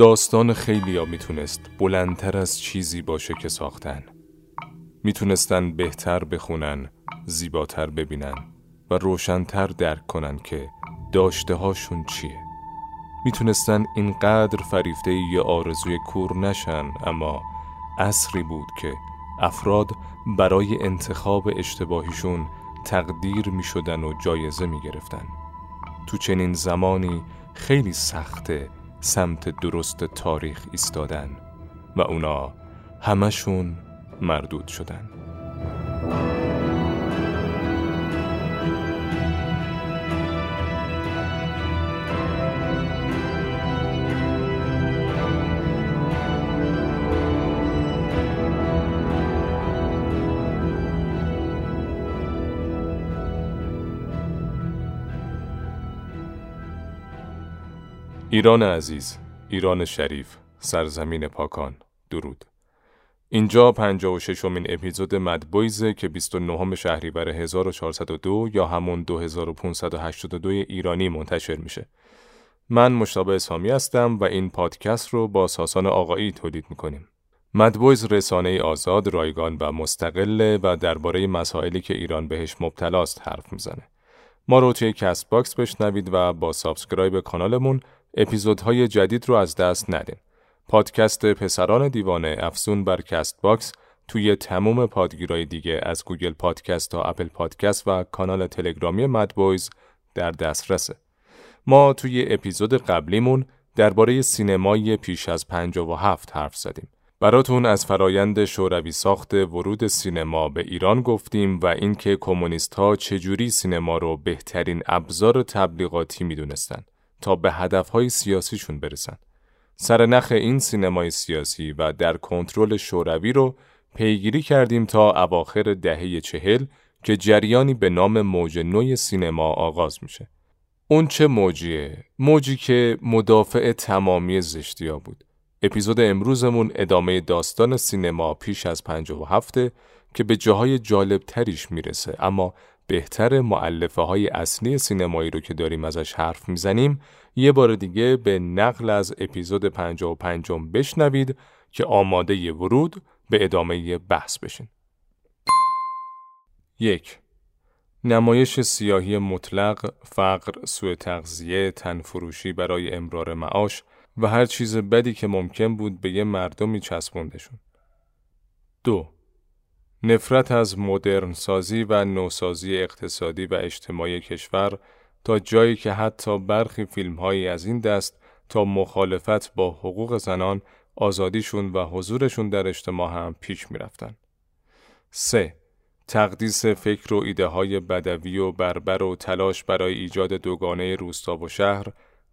داستان خیلی ها می‌تونست بلندتر از چیزی باشه که ساختن. می‌تونستن بهتر بخونن زیباتر ببینن و روشنتر درک کنن که داشته هاشون چیه. می‌تونستن اینقدر فریفته یه آرزوی کور نشن اما اصری بود که افراد برای انتخاب اشتباهیشون تقدیر می‌شدن و جایزه می‌گرفتن. تو چنین زمانی خیلی سخته سمت درست تاریخ ایستادن و اونا همشون مردود شدن. ایران عزیز، ایران شریف، سرزمین پاکان، درود. اینجا 56 امین اپیزود مدبویزه که 29 شهریور 1402 یا همون 2582 ایرانی منتشر میشه. من مشتبه اسامی هستم و این پادکست رو با ساسان آقایی تولید می‌کنیم. مدبویز رسانه آزاد، رایگان و مستقله و درباره مسائلی که ایران بهش مبتلاست حرف می‌زنه. ما رو توی CastBox بشنوید و با subscribe کانالمون اپیزودهای جدید رو از دست ندین. پادکست پسران دیوانه افزون بر CastBox توی تموم پادگیرای دیگه از Google Podcast تا Apple Podcast و کانال تلگرامی MadBoys در دسترسه. ما توی اپیزود قبلیمون درباره سینمای پیش از 57 حرف زدیم. براتون از فرایند شوروی ساخت ورود سینما به ایران گفتیم و اینکه کمونیست ها چجوری سینما رو بهترین ابزار تبلیغاتی می‌دونستند. تا به هدفهای سیاسیشون برسن. نخ این سینمای سیاسی و در کنترل شوروی رو پیگیری کردیم تا اواخر دهه چهل که جریانی به نام موج نوی سینما آغاز میشه. اون چه موجیه؟ موجی که مدافع تمامی زشتیا بود. اپیزود امروزمون ادامه داستان سینما پیش از هفته که به جاهای جالب تریش می‌رسه اما بهتر معلفه های اصلی سینمایی رو که داریم ازش حرف می‌زنیم یه بار دیگه به نقل از اپیزود 55 بشنوید که آماده ورود به ادامه بحث بشین. یک نمایش سیاهی مطلق، فقر، سوء تغذیه، تنفروشی برای امرار معاش و هر چیز بدی که ممکن بود به یه مردمی چسبوندشون. دو نفرت از مدرن سازی و نوسازی اقتصادی و اجتماعی کشور تا جایی که حتی برخی فیلم هایی از این دست تا مخالفت با حقوق زنان آزادیشون و حضورشون در اجتماع هم پیش می رفتن. 3. تقدیس فکر و ایده های بدوی و بربر و تلاش برای ایجاد دوگانه روستا و شهر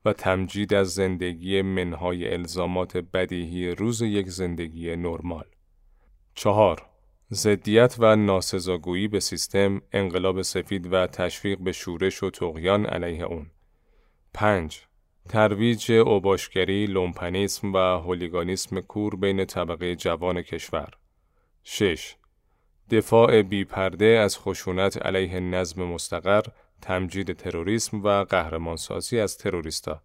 و تمجید از زندگی منهای الزامات بدیهی روز یک زندگی نرمال. چهار زدیت و ناسزاگویی به سیستم، انقلاب سفید و تشویق به شورش و تقیان علیه اون. 5. ترویج اوباشگری، لومپنیسم و هولیگانیسم کور بین طبقه جوان کشور. 6. دفاع بیپرده از خشونت علیه نظم مستقر، تمجید تروریسم و قهرمانسازی از تروریستا.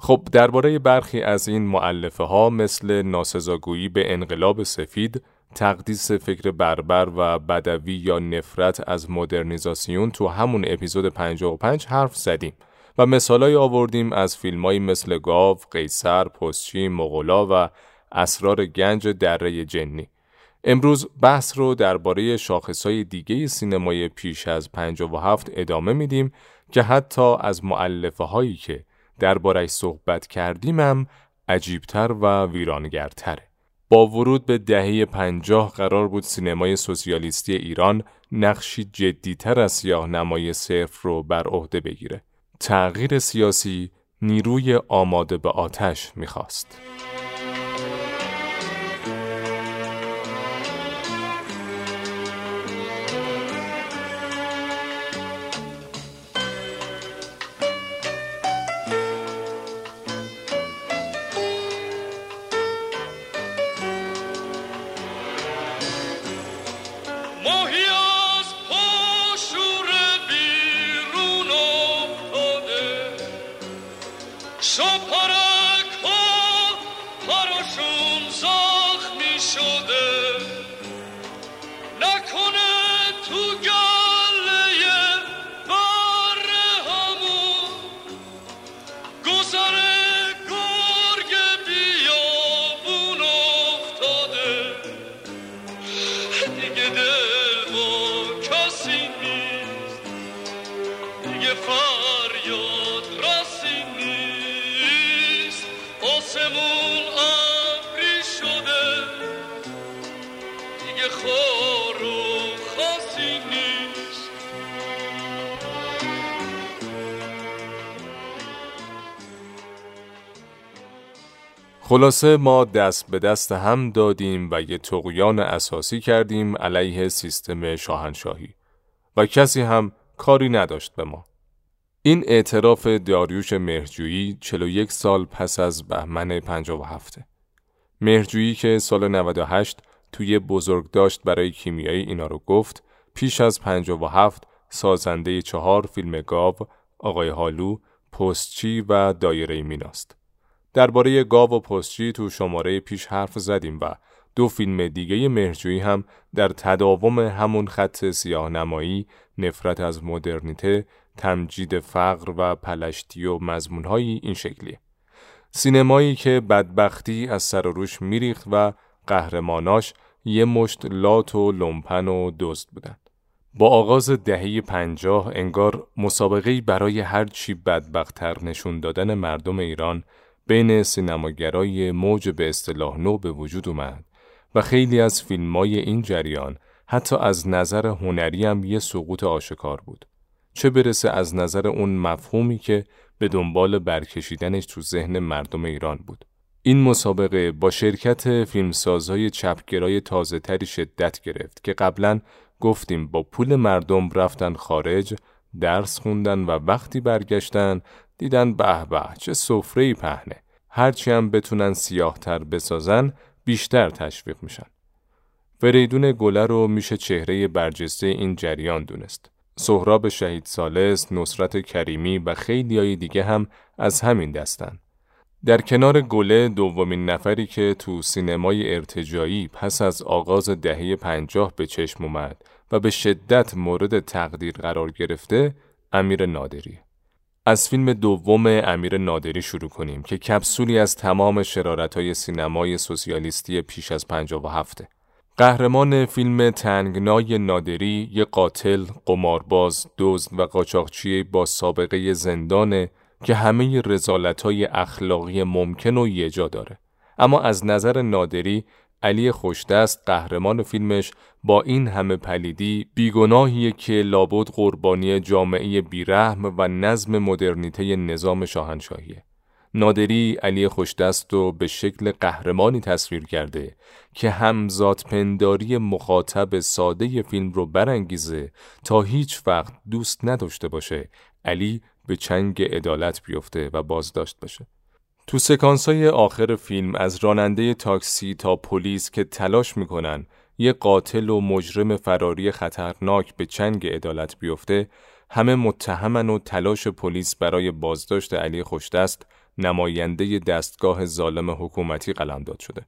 خب درباره برخی از این معلفه ها مثل ناسزاگویی به انقلاب سفید تقدیس فکر بربر و بدوی یا نفرت از مدرنیزاسیون تو همون اپیزود 55 حرف زدیم و مثالای آوردیم از فیلمایی مثل گاو، قیصر، پستچی، مغلا و اسرار گنج دره جنی. امروز بحث رو درباره شاخصهای دیگه سینمای پیش از 57 ادامه میدیم که حتی از معلفه هایی که دربارش صحبت کردیمم عجیبتر و ویرانگرتره. با ورود به دهه پنجاه قرار بود سینمای سوسیالیستی ایران نقشی جدیتر از سیاه نمای صرف رو بر عهده بگیره. تغییر سیاسی نیروی آماده به آتش می‌خواست. خلاصه ما دست به دست هم دادیم و یه تقیان اساسی کردیم علیه سیستم شاهنشاهی و کسی هم کاری نداشت به ما. این اعتراف داریوش مهرجویی 41 سال پس از بهمن 57 مهرجویی که سال 98 توی بزرگ داشت برای کیمیایی اینا رو گفت پیش از 57 سازنده چهار فیلم گاو، آقای هالو، پستچی و دایره میناست. درباره گاو و پستچی تو شماره پیش حرف زدیم و دو فیلم دیگه مهرجویی هم در تداوم همون خط سیاه نمایی، نفرت از مدرنیته، تمجید فقر و پلشتی و مضمونهایی این شکلیه. سینمایی که بدبختی از سر و روش میریخت و قهرماناش یه مشت لات و لومپن و دزد بودن. با آغاز دهه پنجاه انگار مسابقه برای هر چی بدبختتر نشون دادن مردم ایران بین سینماگرای موج به اصطلاح نو به وجود اومد و خیلی از فیلمای این جریان حتی از نظر هنری هم یه سقوط آشکار بود. چه برسه از نظر اون مفهومی که به دنبال برکشیدنش تو ذهن مردم ایران بود. این مسابقه با شرکت فیلمسازهای چپگرای تازه تری شدت گرفت که قبلا گفتیم با پول مردم رفتن خارج درس خوندن و وقتی برگشتن دیدن به به چه سفره پهنه هرچی هم بتونن سیاهتر بسازن بیشتر تشویق میشن فریدون گله رو میشه چهره برجسته این جریان دونست سهراب شهید سالس، نصرت کریمی و خیلی های دیگه هم از همین دستن. در کنار گله دومین نفری که تو سینمای ارتجایی پس از آغاز دهه پنجاه به چشم اومد و به شدت مورد تقدیر قرار گرفته امیر نادری. از فیلم دوم امیر نادری شروع کنیم که کپسولی از تمام های سینمای سوسیالیستی پیش از 57 قهرمان فیلم تنگنای نادری یه قاتل، قمارباز، دزد و قاچاقچی با سابقه زندانه که همه های اخلاقی ممکن و یه جا داره. اما از نظر نادری علی خوشدست قهرمان فیلمش با این همه پلیدی بیگناهیه که لابد قربانی جامعه بیرحم و نظم مدرنیته نظام شاهنشاهیه. نادری علی خوشدست رو به شکل قهرمانی تصویر کرده که همزاد پنداری مخاطب ساده فیلم رو برانگیزه تا هیچ وقت دوست نداشته باشه علی به چنگ عدالت بیفته و بازداشت بشه. تو سکانس های آخر فیلم از راننده تاکسی تا پلیس که تلاش می‌کنن یه قاتل و مجرم فراری خطرناک به چنگ عدالت بیفته همه متهمن و تلاش پلیس برای بازداشت علی خوشدست نماینده دستگاه ظالم حکومتی قلمداد شده.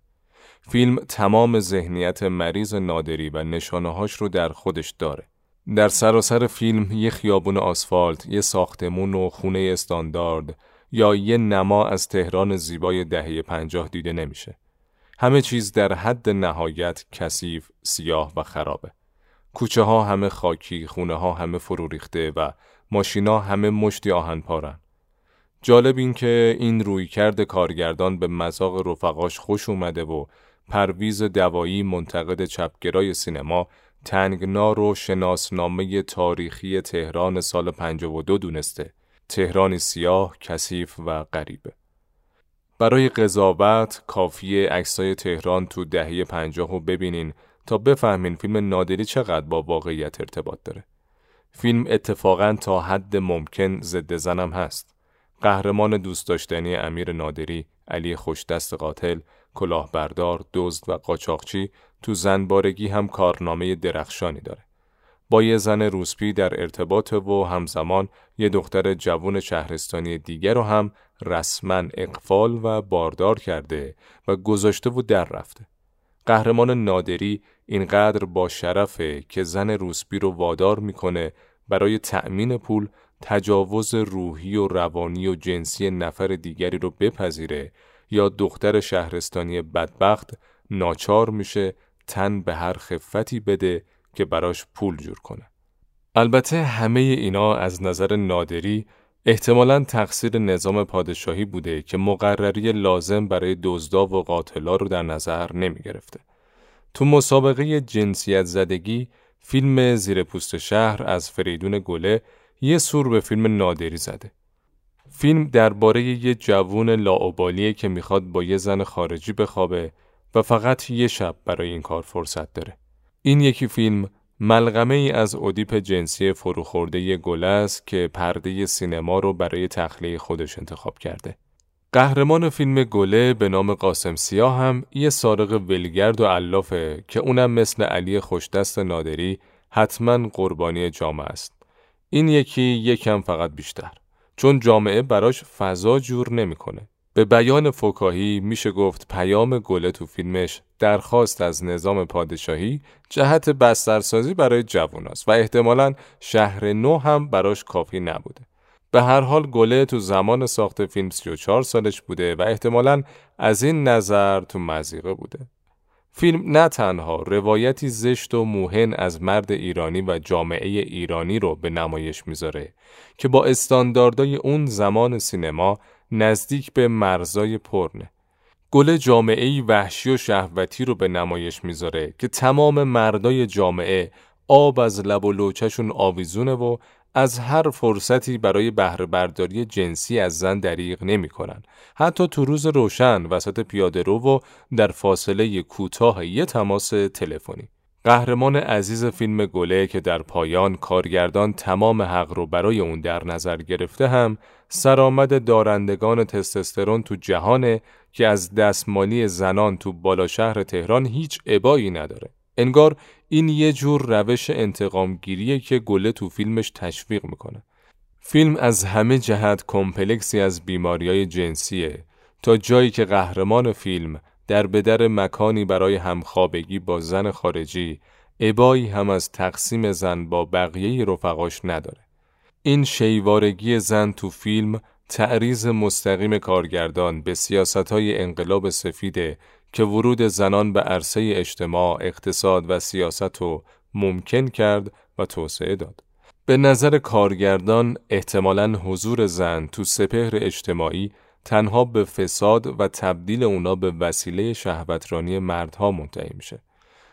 فیلم تمام ذهنیت مریض نادری و نشانههاش رو در خودش داره. در سراسر فیلم یه خیابون آسفالت، یه ساختمون و خونه استاندارد یا یه نما از تهران زیبای دهه پنجاه دیده نمیشه. همه چیز در حد نهایت کثیف، سیاه و خرابه. کوچه ها همه خاکی، خونه ها همه فرو ریخته و ماشینا همه مشتی آهن پارن. جالب این که این رویکرد کارگردان به مزاق رفقاش خوش اومده و پرویز دوایی منتقد چپگرای سینما تنگنار و شناسنامه تاریخی تهران سال 52 دونسته تهرانی سیاه، کثیف و غریبه. برای قضاوت کافیه عکسای تهران تو دهه پنجاه رو ببینین تا بفهمین فیلم نادری چقدر با واقعیت ارتباط داره. فیلم اتفاقا تا حد ممکن ضد زنم هست. قهرمان دوست داشتنی امیر نادری، علی خوشدست قاتل، کلاهبردار، دزد و قاچاقچی تو زنبارگی هم کارنامه درخشانی داره. با یه زن روسپی در ارتباط و همزمان یه دختر جوون شهرستانی دیگر رو هم رسما اقفال و باردار کرده و گذاشته و در رفته. قهرمان نادری اینقدر با شرفه که زن روسپی رو وادار می‌کنه برای تأمین پول تجاوز روحی و روانی و جنسی نفر دیگری رو بپذیره یا دختر شهرستانی بدبخت ناچار میشه تن به هر خفتی بده که براش پول جور کنه. البته همه اینا از نظر نادری احتمالا تقصیر نظام پادشاهی بوده که مقرری لازم برای دزدا و قاتلا رو در نظر نمی گرفته. تو مسابقه جنسیت زدگی فیلم زیر پوست شهر از فریدون گله یه سور به فیلم نادری زده. فیلم درباره یه جوون لاعبالیه که می‌خواد با یه زن خارجی بخوابه و فقط یه شب برای این کار فرصت داره. این یکی فیلم ملغمه ای از ادیپ جنسی فروخورده گل است که پرده سینما رو برای تخلیه خودش انتخاب کرده. قهرمان فیلم گله به نام قاسم سیاه هم یه سارق ولگرد و علافه که اونم مثل علی خوشدست نادری حتما قربانی جامعه است. این یکی یکم فقط بیشتر. چون جامعه براش فضا جور نمی‌کنه. به بیان فکاهی میشه گفت پیام گله تو فیلمش درخواست از نظام پادشاهی جهت بسترسازی برای جواناست و احتمالا شهر نو هم براش کافی نبوده. به هر حال گله تو زمان ساخت فیلم 34 سالش بوده و احتمالا از این نظر تو مزیقه بوده. فیلم نه تنها روایتی زشت و موهن از مرد ایرانی و جامعه ایرانی رو به نمایش می‌ذاره که با استانداردهای اون زمان سینما نزدیک به مرزای پرنه. گل جامعه وحشی و شهوتی رو به نمایش می‌ذاره که تمام مردای جامعه آب از لب و لوچشون آویزونه و از هر فرصتی برای بهره برداری جنسی از زن دریغ نمی‌کنن. حتی تو روز روشن وسط پیاده رو و در فاصله کوتاه یه تماس تلفنی. قهرمان عزیز فیلم گله که در پایان کارگردان تمام حق رو برای اون در نظر گرفته هم سرآمد دارندگان تستوسترون تو جهانه که از دستمالی زنان تو بالا شهر تهران هیچ عبایی نداره. انگار این یه جور روش انتقامگیریه که گله تو فیلمش تشویق می‌کنه. فیلم از همه جهت کمپلکسی از بیماریای جنسیه تا جایی که قهرمان فیلم در بدر مکانی برای همخوابگی با زن خارجی عبایی هم از تقسیم زن با بقیه رفقاش نداره. این شیوارگی زن تو فیلم تعریض مستقیم کارگردان به سیاست های انقلاب سفیده که ورود زنان به عرصه اجتماع، اقتصاد و سیاست رو ممکن کرد و توسعه داد. به نظر کارگردان احتمالاً حضور زن تو سپهر اجتماعی تنها به فساد و تبدیل اونا به وسیله شهوترانی مردها منتهی میشه.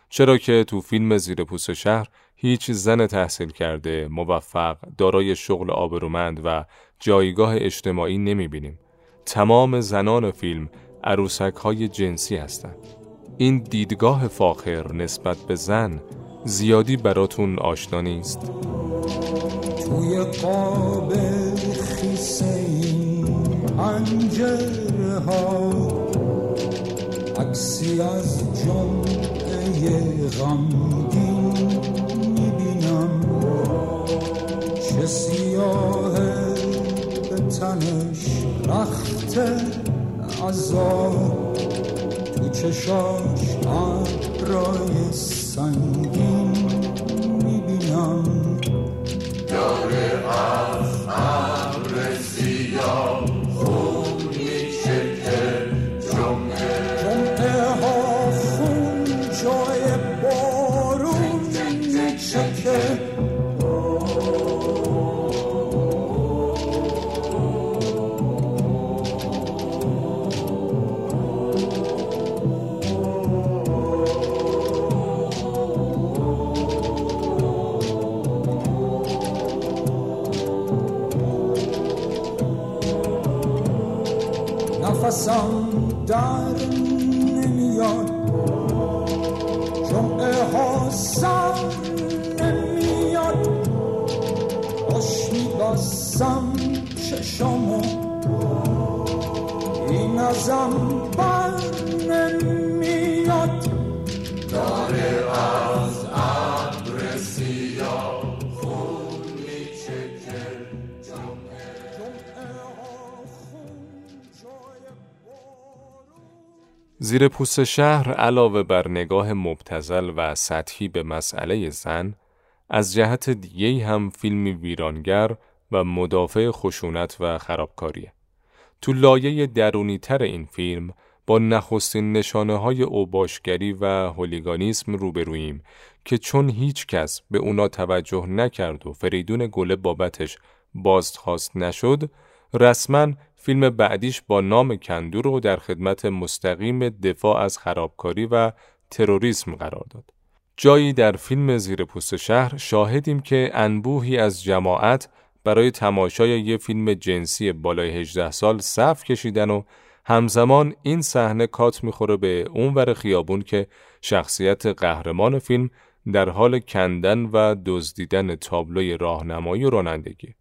چرا که تو فیلم زیر پوست شهر هیچ زن تحصیل کرده، موفق، دارای شغل آبرومند و جایگاه اجتماعی نمی‌بینیم. تمام زنان فیلم عروسک های جنسی هستند. این دیدگاه فاخر نسبت به زن زیادی براتون آشنا نیست. توی قاب خیسه ها عکسی از جمعه غمگین می‌بینم. چه سیاه به تنش رخته عذاب تو چشاش ابرای سنگین می‌بینم. داره از ابر سیاه future. زیر پوست شهر علاوه بر نگاه مبتزل و سطحی به مسئله زن، از جهت دیگه هم فیلمی ویرانگر و مدافع خشونت و خرابکاریه. تو لایه درونی تر این فیلم با نخستین نشانه های اوباشگری و هولیگانیسم روبروییم که چون هیچ کس به اونا توجه نکرد و فریدون گله بابتش بازخواست نشد رسما فیلم بعدیش با نام کندو رو در خدمت مستقیم دفاع از خرابکاری و تروریسم قرار داد. جایی در فیلم زیر پوست شهر شاهدیم که انبوهی از جماعت برای تماشای یه فیلم جنسی بالای 18 سال صف کشیدن و همزمان این صحنه کات می‌خوره به اونور خیابون که شخصیت قهرمان فیلم در حال کندن و دزدیدن تابلوی راهنمایی و رانندگی.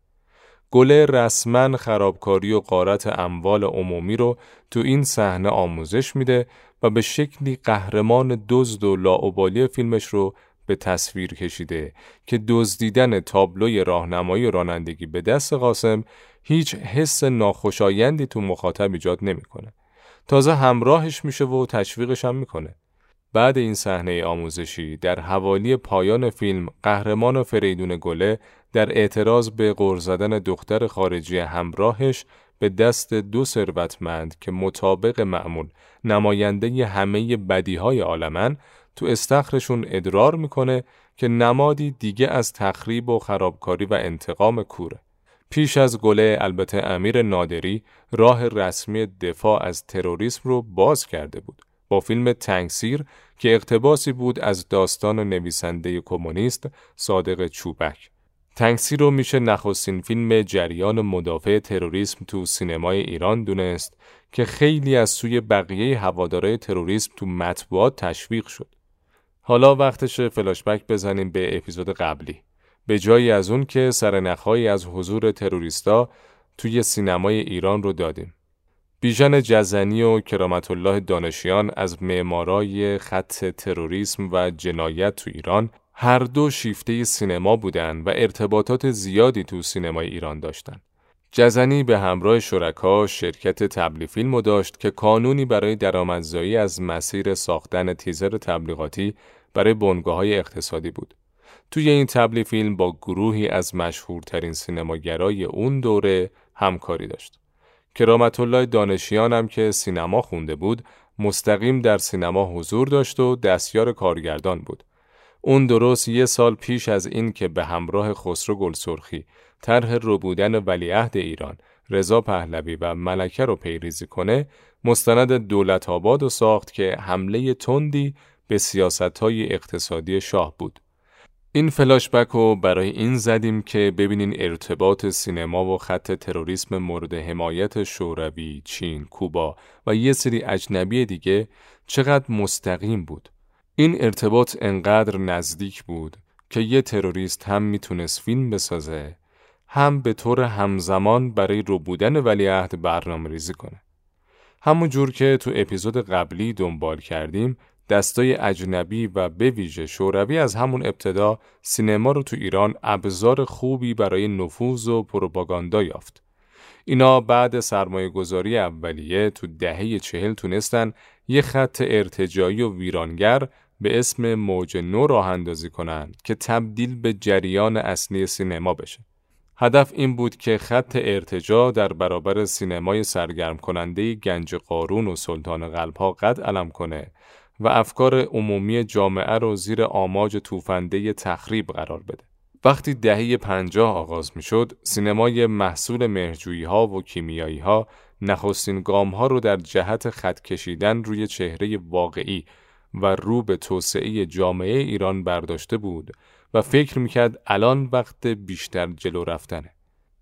گله رسما خرابکاری و قارت اموال عمومی رو تو این صحنه آموزش میده و به شکلی قهرمان دزد و لاعبالی فیلمش رو به تصویر کشیده که دزدیدن تابلوی راهنمایی و رانندگی به دست قاسم هیچ حس ناخوشایندی تو مخاطب ایجاد نمی‌کنه. تازه همراهش میشه و تشویقش هم می‌کنه. بعد این صحنه آموزشی در حوالی پایان فیلم قهرمان فریدون گله در اعتراض به غور زدن دختر خارجی همراهش به دست دو ثروتمند که مطابق معمول نماینده همه بدیهای عالمن تو استخرشون ادرار می‌کنه که نمادی دیگه از تخریب و خرابکاری و انتقام کوره. پیش از گله البته امیر نادری راه رسمی دفاع از تروریسم رو باز کرده بود. با فیلم تنگسیر که اقتباسی بود از داستان نویسنده کمونیست صادق چوبک. تنگسیر رو میشه نخستین فیلم جریان مدافع تروریسم تو سینمای ایران دونست که خیلی از سوی بقیه هوادارای تروریسم تو مطبوعات تشویق شد. حالا وقتش فلاشبک بزنیم به اپیزود قبلی. به جایی از اون که سرنخهایی از حضور تروریستا توی سینمای ایران رو دادیم. بیژن جزنی و کرامت الله دانشیان از معمارای خط تروریسم و جنایت تو ایران هر دو شیفته سینما بودند و ارتباطات زیادی تو سینمای ایران داشتند. جزنی به همراه شرکا شرکت تبلیغ فیلم داشت که کانونی برای درآمدزایی از مسیر ساختن تیزر تبلیغاتی برای بنگاه های اقتصادی بود. توی این تبلیغ فیلم با گروهی از مشهورترین سینماگرای اون دوره همکاری داشت. کرامت الله دانشیان هم که سینما خونده بود مستقیم در سینما حضور داشت و دستیار کارگردان بود. اون درست یه سال پیش از این که به همراه خسرو گلسرخی طرح ربودن ولیعهد ایران رضا پهلوی و ملکه رو پیریزی کنه مستند دولت آباد و ساخت که حمله تندی به سیاست های اقتصادی شاه بود. این فلاشبک رو برای این زدیم که ببینین ارتباط سینما و خط تروریسم مورد حمایت شوروی، چین، کوبا و یه سری اجنبی دیگه چقدر مستقیم بود. این ارتباط انقدر نزدیک بود که یه تروریست هم می‌تونست فیلم بسازه هم به طور همزمان برای ربودن ولیعهد برنامه ریزی کنه. همون جور که تو اپیزود قبلی دنبال کردیم دستای اجنبی و به ویژه شوروی از همون ابتدا سینما رو تو ایران ابزار خوبی برای نفوذ و پروپاگاندا یافت. اینا بعد سرمایه گذاری اولیه تو دهه چهل تونستن یه خط ارتجایی و ویرانگر به اسم موج نو راه اندازی کنند که تبدیل به جریان اصلی سینما بشه. هدف این بود که خط ارتجا در برابر سینمای سرگرم کننده گنج قارون و سلطان قلبها قد علم کنه و افکار عمومی جامعه رو زیر آماج توفنده تخریب قرار بده. وقتی دهه پنجاه آغاز می شد، سینمای محصول مهرجویی ها و کیمیایی ها نخستین گام ها رو در جهت خط کشیدن روی چهره واقعی و رو به توسعه جامعه ایران برداشته بود و فکر می‌کرد الان وقت بیشتر جلو رفتنه.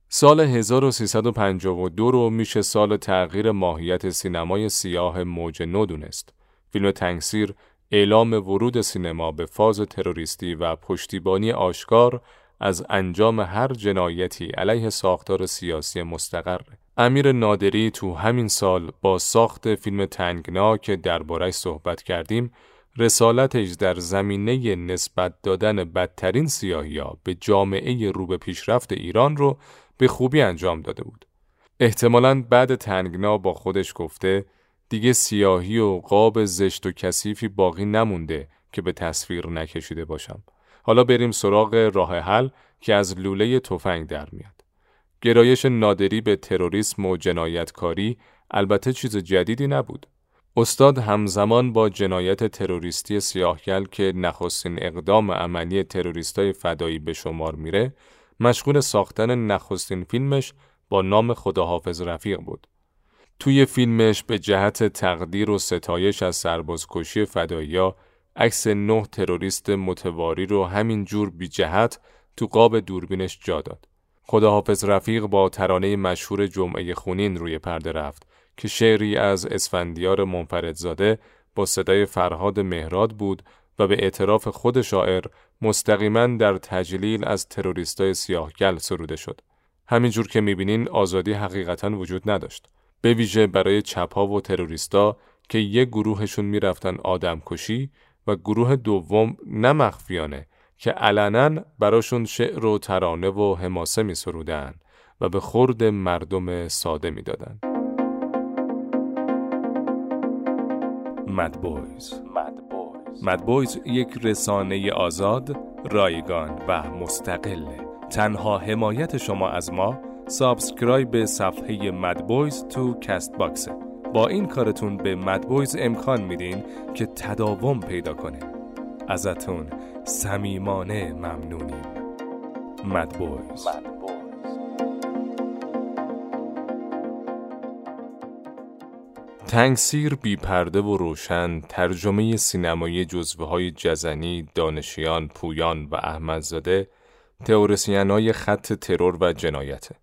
سال 1352 رو میشه سال تغییر ماهیت سینمای سیاه موج نو دونست. فیلم تنگسیر اعلام ورود سینما به فاز تروریستی و پشتیبانی آشکار از انجام هر جنایتی علیه ساختار سیاسی مستقر. امیر نادری تو همین سال با ساخت فیلم تنگنا که دربارش صحبت کردیم رسالتش در زمینه نسبت دادن بدترین سیاهیا به جامعه رو به پیشرفت ایران رو به خوبی انجام داده بود. احتمالاً بعد تنگنا با خودش گفته دیگه سیاهی و قاب زشت و کثیفی باقی نمونده که به تصویر نکشیده باشم. حالا بریم سراغ راه حل که از لوله تفنگ در میاد. گرایش نادری به تروریسم و جنایتکاری البته چیز جدیدی نبود. استاد همزمان با جنایت تروریستی سیاهگل که نخستین اقدام عملی تروریستای فدایی به شمار میره مشغول ساختن نخستین فیلمش با نام خداحافظ رفیق بود. توی فیلمش به جهت تقدیر و ستایش از سربازکشی فدایی‌ها عکس نه تروریست متواری رو همین جور بی جهت تو قاب دوربینش جا داد. خداحافظ رفیق با ترانه مشهور جمعه خونین روی پرده رفت که شعری از اسفندیار منفردزاده با صدای فرهاد مهراد بود و به اعتراف خود شاعر مستقیما در تجلیل از تروریستای سیاهگل سروده شد. همینجور که می‌بینین آزادی حقیقتا وجود نداشت. به ویژه برای چپا و تروریستا که یک گروهشون می‌رفتن آدم کشی و گروه دوم نه که علنا براشون شعر و ترانه و حماسه می سرودن و به خورد مردم ساده می دادن. MadBoys یک رسانه آزاد، رایگان و مستقله. تنها حمایت شما از ما subscribe به صفحه MadBoys تو CastBox ه. با این کارتون به MadBoys امکان میدین که تداوم پیدا کنه. ازتون صمیمانه ممنونیم. مدبویز. تنگسیر بی پرده و روشن ترجمه سینمایی جزوه های جزنی، دانشیان، پویان و احمدزاده تئوریسین های خط ترور و جنایته.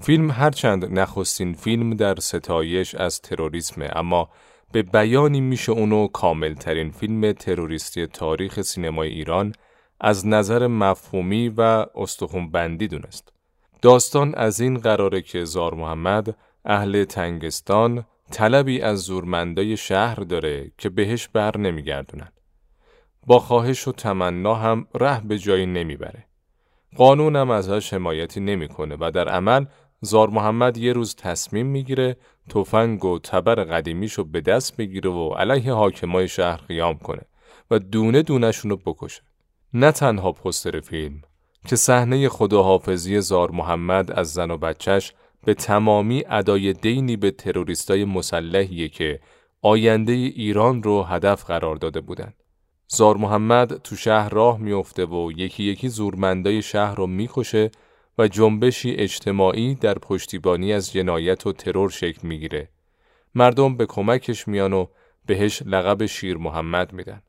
فیلم هرچند نخستین فیلم در ستایش از تروریسمه اما به بیانی میشه اونو کاملترین فیلم تروریستی تاریخ سینمای ایران از نظر مفهومی و بندی دونست. داستان از این قراره که زار محمد اهل تنگستان طلبی از زورمندای شهر داره که بهش بر نمیگردونن. با خواهش و تمنا هم ره به جایی نمی‌بره. قانون هم ازش حمایتی نمی‌کنه و در عمل زار محمد یه روز تصمیم می‌گیره تفنگ و تبر قدیمیشو به دست بگیره و علیه حاکمای شهر قیام کنه و دونه دونشونو بکشه. نه تنها پستر فیلم که صحنه خداحافظی زار محمد از زن و بچهش به تمامی ادای دینی به تروریستای مسلحیه که آینده ایران رو هدف قرار داده بودند. زار محمد تو شهر راه میفته و یکی یکی زورمندای شهر رو می‌کشه و جنبشی اجتماعی در پشتیبانی از جنایت و ترور شکل می‌گیره. مردم به کمکش میان و بهش لقب شیر محمد میدن.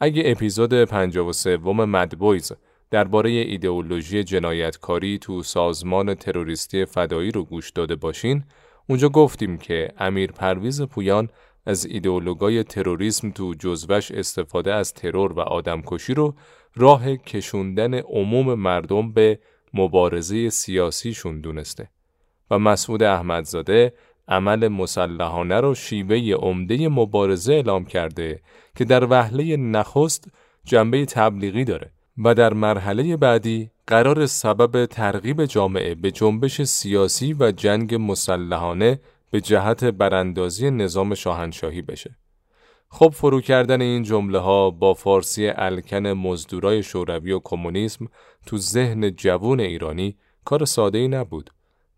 اگه اپیزود 53 مدبویز درباره ایدئولوژی جنایتکاری تو سازمان تروریستی فدایی رو گوش داده باشین، اونجا گفتیم که امیر پرویز پویان از ایدئولوگای تروریسم تو جزوش استفاده از ترور و آدمکشی رو راه کشوندن عموم مردم به مبارزه سیاسیشون دونسته و مسعود احمدزاده عمل مسلحانه رو شیوه عمده مبارزه اعلام کرده که در وهله نخست جنبه تبلیغی داره و در مرحله بعدی قرار سبب ترغیب جامعه به جنبش سیاسی و جنگ مسلحانه به جهت براندازی نظام شاهنشاهی بشه. خب فرو کردن این جمله ها با فارسی الکن مزدورای شوروی و کمونیسم تو ذهن جوون ایرانی کار ساده ای نبود.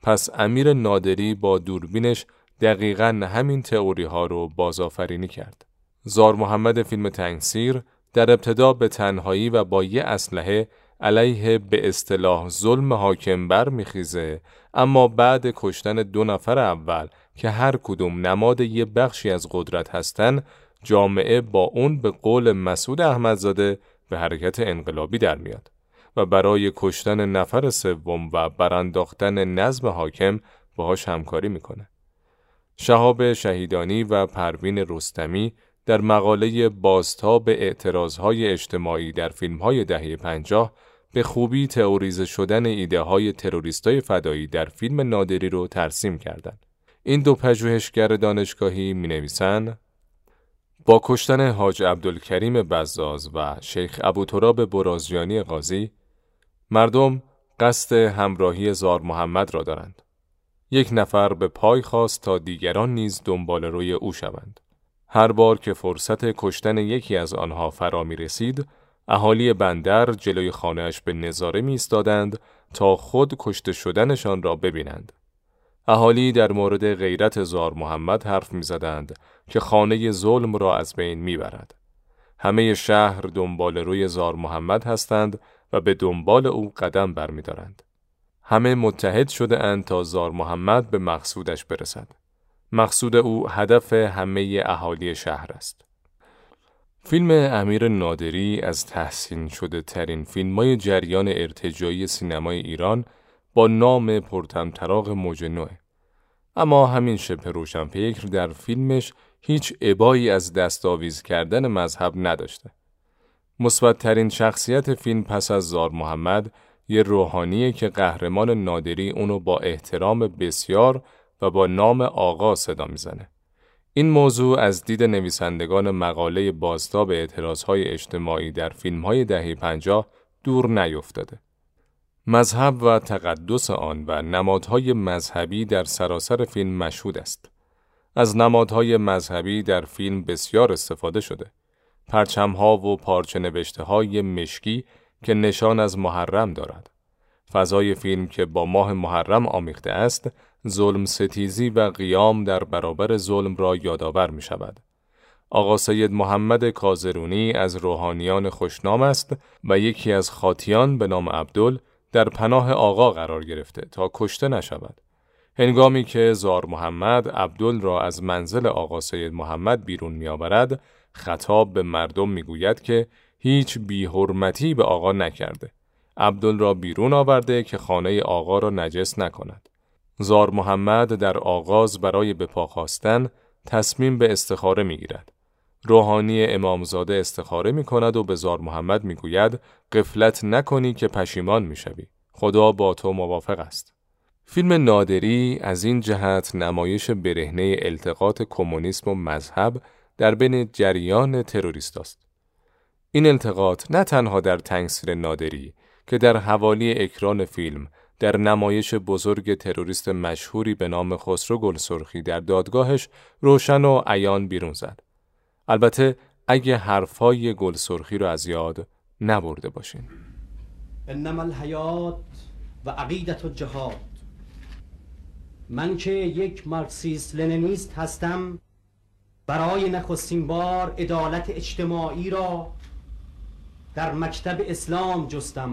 پس امیر نادری با دوربینش دقیقا همین تئوری ها رو بازآفرینی کرد. زار محمد فیلم تنگسیر در ابتدا به تنهایی و با یه اسلحه علیه به اصطلاح ظلم حاکم بر میخیزه اما بعد کشتن دو نفر اول که هر کدوم نماد یه بخشی از قدرت هستن جامعه با اون به قول مسعود احمدزاده به حرکت انقلابی در میاد و برای کشتن نفر سوم و برانداختن نظم حاکم باهاش همکاری می‌کنه. شهاب شهیدانی و پروین رستمی در مقاله بازتاب اعتراضهای اجتماعی در فیلمهای دهه پنجاه به خوبی تئوریزه شدن ایده های تروریستای فدایی در فیلم نادری رو ترسیم کردند. این دو پژوهشگر دانشگاهی می نویسن با کشتن حاج عبدالکریم بزاز و شیخ ابوتراب برازیانی قاضی مردم قصد همراهی زار محمد را دارند. یک نفر به پای خواست تا دیگران نیز دنبال روی او شوند. هر بار که فرصت کشتن یکی از آنها فرا می رسید، اهالی بندر جلوی خانهش به نظاره می تا خود کشته شدنشان را ببینند. اهالی در مورد غیرت زار محمد حرف می‌زدند که خانه ظلم را از بین می‌برد. همه شهر دنبال روی زار محمد هستند و به دنبال او قدم برمیدارند. همه متحد شده اند تا زار محمد به مقصودش برسد. مقصود او هدف همه اهالی شهر است. فیلم امیر نادری از تحسین شده ترین فیلم های جریان ارتجایی سینمای ایران با نام پرتمطراق موج نوه. اما همین شبه روشنفکر در فیلمش هیچ عبایی از دستاویز کردن مذهب نداشته. مثبتترین شخصیت فیلم پس از زار محمد یه روحانیه که قهرمان نادری اونو با احترام بسیار و با نام آقا صدا می‌زنه. این موضوع از دید نویسندگان مقاله بازتاب اعتراضهای اجتماعی در فیلمهای دهه پنجاه دور نیفتاده. مذهب و تقدس آن و نمادهای مذهبی در سراسر فیلم مشهود است. از نمادهای مذهبی در فیلم بسیار استفاده شده. پرچمها و پارچه نوشته های مشکی که نشان از محرم دارد. فضای فیلم که با ماه محرم آمیخته است، ظلم ستیزی و قیام در برابر ظلم را یادآور می شود. آقا سید محمد کازرونی از روحانیان خوشنام است و یکی از خاطیان به نام عبدل در پناه آقا قرار گرفته تا کشته نشود. هنگامی که زار محمد عبدل را از منزل آقا سید محمد بیرون میآورد، خطاب به مردم می‌گوید که هیچ بیحرمتی به آقا نکرده. عبدل را بیرون آورده که خانه آقا را نجس نکند. زار محمد در آغاز برای بپا خواستن تصمیم به استخاره می گیرد. روحانی امامزاده استخاره می کند و به زار محمد می گوید قفلت نکنی که پشیمان می شوی. خدا با تو موافق است. فیلم نادری از این جهت نمایش برهنه التقاط کمونیسم و مذهب در بین جریان تروریست است. این التقاط نه تنها در تنگسیر نادری که در حوالی اکران فیلم در نمایش بزرگ تروریست مشهوری به نام خسرو گلسرخی در دادگاهش روشن و عیان بیرون زد. البته اگه حرفای گلسرخی رو از یاد نبرده باشین. انما الحیات و عقیدت و جهاد من که یک مارکسیست لنینیست هستم برای نخستین بار عدالت اجتماعی را در مکتب اسلام جستم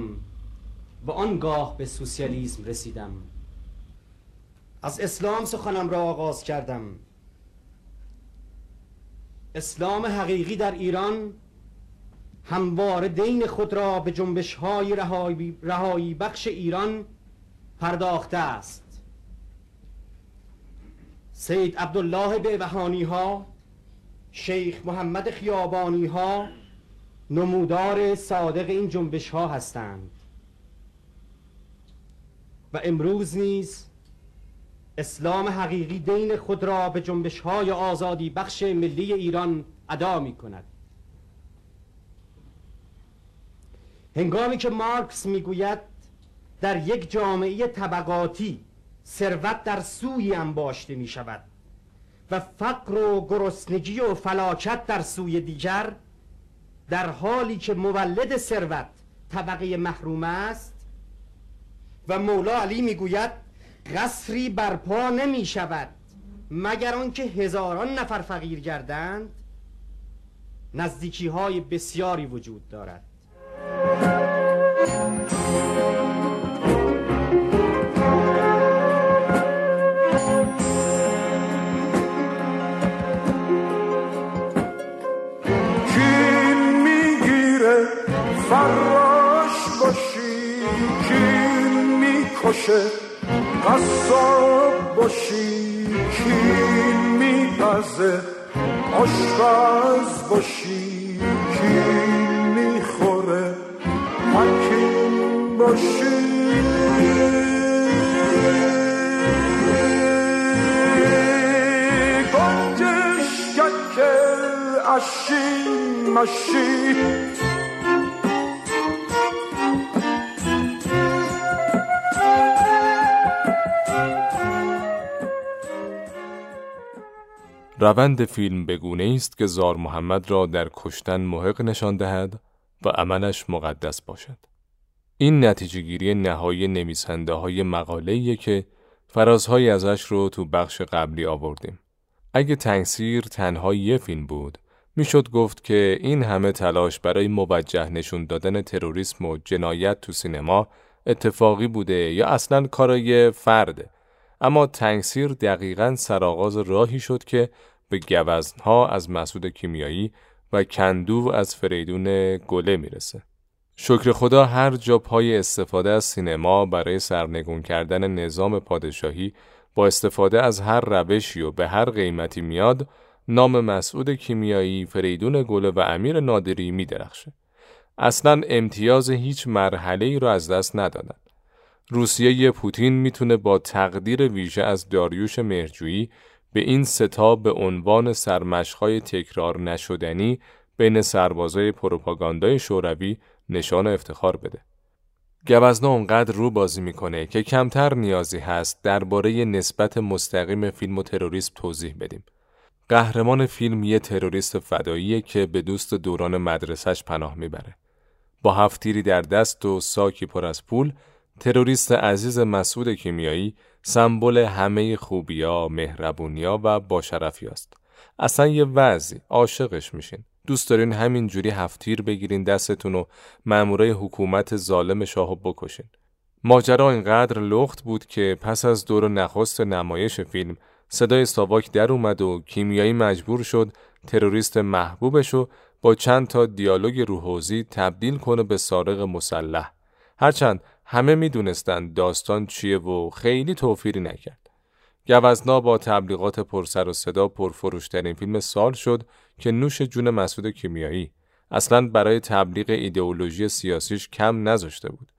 و آنگاه به سوسیالیسم رسیدم. از اسلام سخنم را آغاز کردم. اسلام حقیقی در ایران همواره دین خود را به جنبش های رهایی بخش ایران پرداخته است. سید عبدالله بهبهانی ها شیخ محمد خیابانی ها نمودار صادق این جنبش ها هستند. و امروز نیز اسلام حقیقی دین خود را به جنبش های آزادی بخش ملی ایران ادا می کند هنگامی که مارکس می‌گوید در یک جامعه طبقاتی ثروت در سوی انباشته می شود و فقر و گرسنگی و فلاکت در سوی دیگر در حالی که مولد ثروت طبقه محروم است و مولا علی می‌گوید قصری برپا نمی شود مگر آنکه هزاران نفر فقیر گردند. نزدیکی های بسیاری وجود دارد. باشه قصاب باشی کین میپزه آشپز باشی کین می‌خوره حکیم باشی. گنجش ککل اشی مشی روند فیلم بگونه است که زار محمد را در کشتن محق نشان دهد و عملش مقدس باشد. این نتیجه گیری نهایی نویسنده های مقاله که فرازهایی ازش رو تو بخش قبلی آوردیم. اگه تنگسیر تنها یه فیلم بود، می‌شد گفت که این همه تلاش برای موجه نشون دادن تروریسم و جنایت تو سینما اتفاقی بوده یا اصلا کارای فرده. اما تنگسیر دقیقا سرآغاز راهی شد که به گوزنها از مسعود کیمیایی و کندو از فریدون گله می‌رسه. شکر خدا هر جا پای استفاده از سینما برای سرنگون کردن نظام پادشاهی با استفاده از هر روشی و به هر قیمتی میاد نام مسعود کیمیایی، فریدون گله و امیر نادری می درخشه. اصلا امتیاز هیچ مرحله ای رو از دست ندادن. روسیه پوتین می‌تونه با تقدیر ویژه از داریوش مهرجویی به این ستا به عنوان سرمشقای تکرار نشدنی بین سربازای پروپاگاندای شوروی نشان افتخار بده. گوزنا اونقدر رو بازی می‌کنه که کمتر نیازی هست درباره نسبت مستقیم فیلم و تروریسم توضیح بدیم. قهرمان فیلم یه تروریست فداییه که به دوست دوران مدرسش پناه می‌بره. با هفتیری در دست و ساکی پر از پول، تروریست عزیز مسعود کیمیایی سمبل همه خوبیا، مهربونیا و باشرفی است. اصلا یه وضعی عاشقش میشین. دوست دارین همین جوری هفتیر بگیرین دستتون و مامورای حکومت ظالم شاهو بکشین. ماجرا اینقدر لخت بود که پس از دور نخست نمایش فیلم صدای ساواک در اومد و کیمیایی مجبور شد تروریست محبوبش رو با چند تا دیالوگ روحوزی تبدیل کنه به سارق مسلح. هرچند همه می‌دونستند داستان چیه و خیلی توفیری نکرد. گوزنا با تبلیغات پرسر و صدا پرفروشترین فیلم سال شد که نوش جون مسعود کیمیایی اصلا برای تبلیغ ایدئولوژی سیاسیش کم نذاشته بود.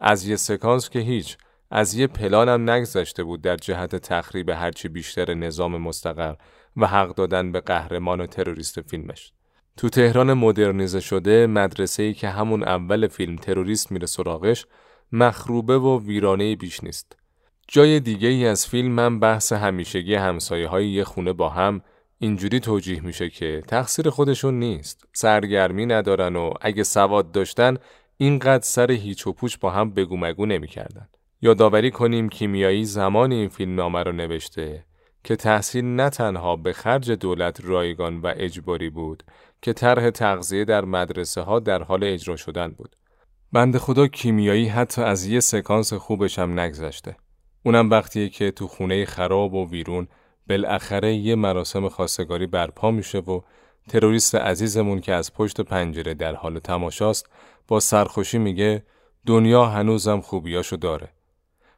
از یه سکانس که هیچ از یه پلانم نگذشته بود در جهت تخریب هرچی بیشتر نظام مستقر و حق دادن به قهرمان و تروریست فیلمش. تو تهران مدرنیزه شده مدرسه ای که همون اول فیلم تروریست میره سراغش مخروبه و ویرانه بیش نیست. جای دیگه ای از فیلم من بحث همیشگی همسایه های یه خونه با هم اینجوری توجیه میشه که تقصیر خودشون نیست. سرگرمی ندارن و اگه سواد داشتن اینقدر سر هیچ و پوچ با هم بگو مگو نمی‌کردن. یادآوری کنیم کیمیایی زمان این فیلم نامه رو نوشته که تحصیل نه تنها به خرج دولت رایگان و اجباری بود که طرح تغذیه در مدرسه ها در حال اجرا شدن بود. بند خدا کیمیایی حتی از یه سکانس خوبش هم نگذشته. اونم وقتیه که تو خونه خراب و ویرون بالاخره یه مراسم خواستگاری برپا میشه و تروریست عزیزمون که از پشت پنجره در حال تماشاست با سرخوشی میگه دنیا هنوزم خوبیاشو داره.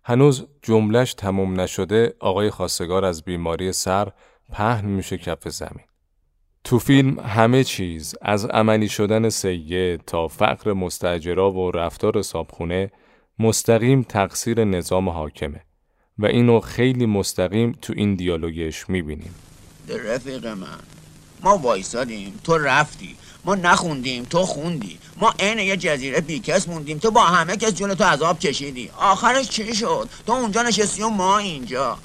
هنوز جملش تموم نشده آقای خواستگار از بیماری سر پهن میشه کف زمین. تو فیلم همه چیز از عملی شدن سیه تا فقر مستجرا و رفتار صابخونه مستقیم تقصیر نظام حاکمه و اینو خیلی مستقیم تو این دیالوگش می‌بینیم. رفیق من ما وایسادیم تو رفتی ما نخوندیم تو خوندی ما عین یه جزیره بیکس موندیم تو با همه کس جون تو عذاب کشیدی آخرش چی شد؟ تو اونجا نشستی و ما اینجا.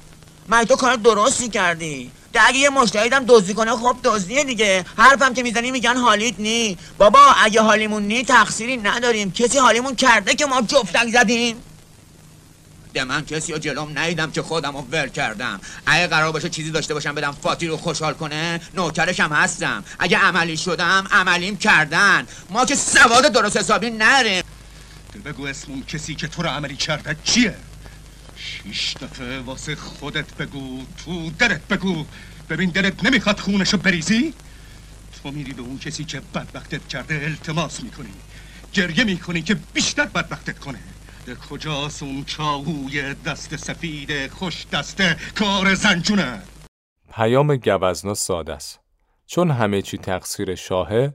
من تو کار درستی کردی اگه یه مشتریدم دزدی کنه خب دزدیه دیگه. حرفم که می‌زنی میگن حالیت نی. بابا اگه حالیمون نی تقصیری نداریم. کسی حالیمون کرده که ما جفتک زدیم. ده من کسی رو جلوم نیدم که خودم رو ور کردم. اگه قرار باشه چیزی داشته باشم بدم فاتی رو خوشحال کنه نوکرش هم هستم. اگه عملی شدم عملیم کردن. ما که سواد درست حسابی نریم. بگو اسم اون کسی که تو رو عملی کرده چیه؟ شیش دفعه واسه خودت بگو تو درت بگو. ببین دلت نمی‌خواد خونشو بریزی؟ تو میری به اون کسی که بدبختت کرده التماس می‌کنی. گریه می‌کنی که بیشتر بدبختت کنه. کجاست اون چاهوی دست سفید خوش دسته کار زنجونه؟ پیام گوزنا ساده است. چون همه چی تقصیر شاهه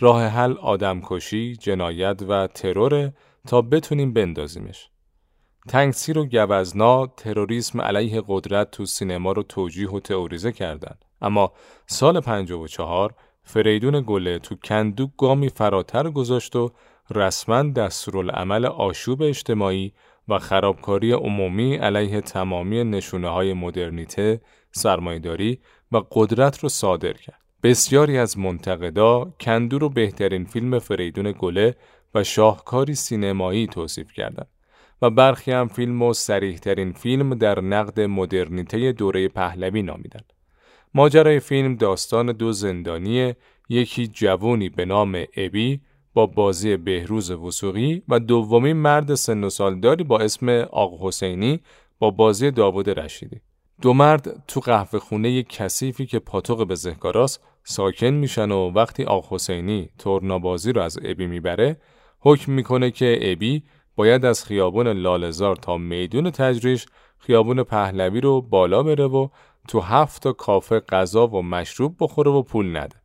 راه حل آدمکشی، جنایت و ترور تا بتونیم بندازیمش. تنگسیر و گوزنا تروریسم علیه قدرت تو سینما رو توجیه و تئوریزه کردند. اما سال 54 فریدون گله تو کندو گامی فراتر گذاشت و رسما دستورالعمل آشوب اجتماعی و خرابکاری عمومی علیه تمامی نشونه های مدرنیته، سرمایداری و قدرت رو صادر کرد. بسیاری از منتقدا کندو رو بهترین فیلم فریدون گله و شاهکاری سینمایی توصیف کردند. و برخی هم فیلم و سریحترین فیلم در نقد مدرنیته دوره پهلوی نامیدن. ماجرای فیلم داستان دو زندانی یکی جوونی به نام ابی با بازی بهروز وسوقی و دومی مرد سن و سالداری با اسم آق حسینی با بازی داوود رشیدی. دو مرد تو قهوه خونه کثیفی که پاتوق به زهکاراست ساکن میشن و وقتی آق حسینی تورنابازی رو از ابی می‌بره حکم می‌کنه که ابی باید از خیابون لالزار تا میدون تجریش خیابون پهلوی رو بالا بره و تو هفت تا کافه غذا و مشروب بخوره و پول نده.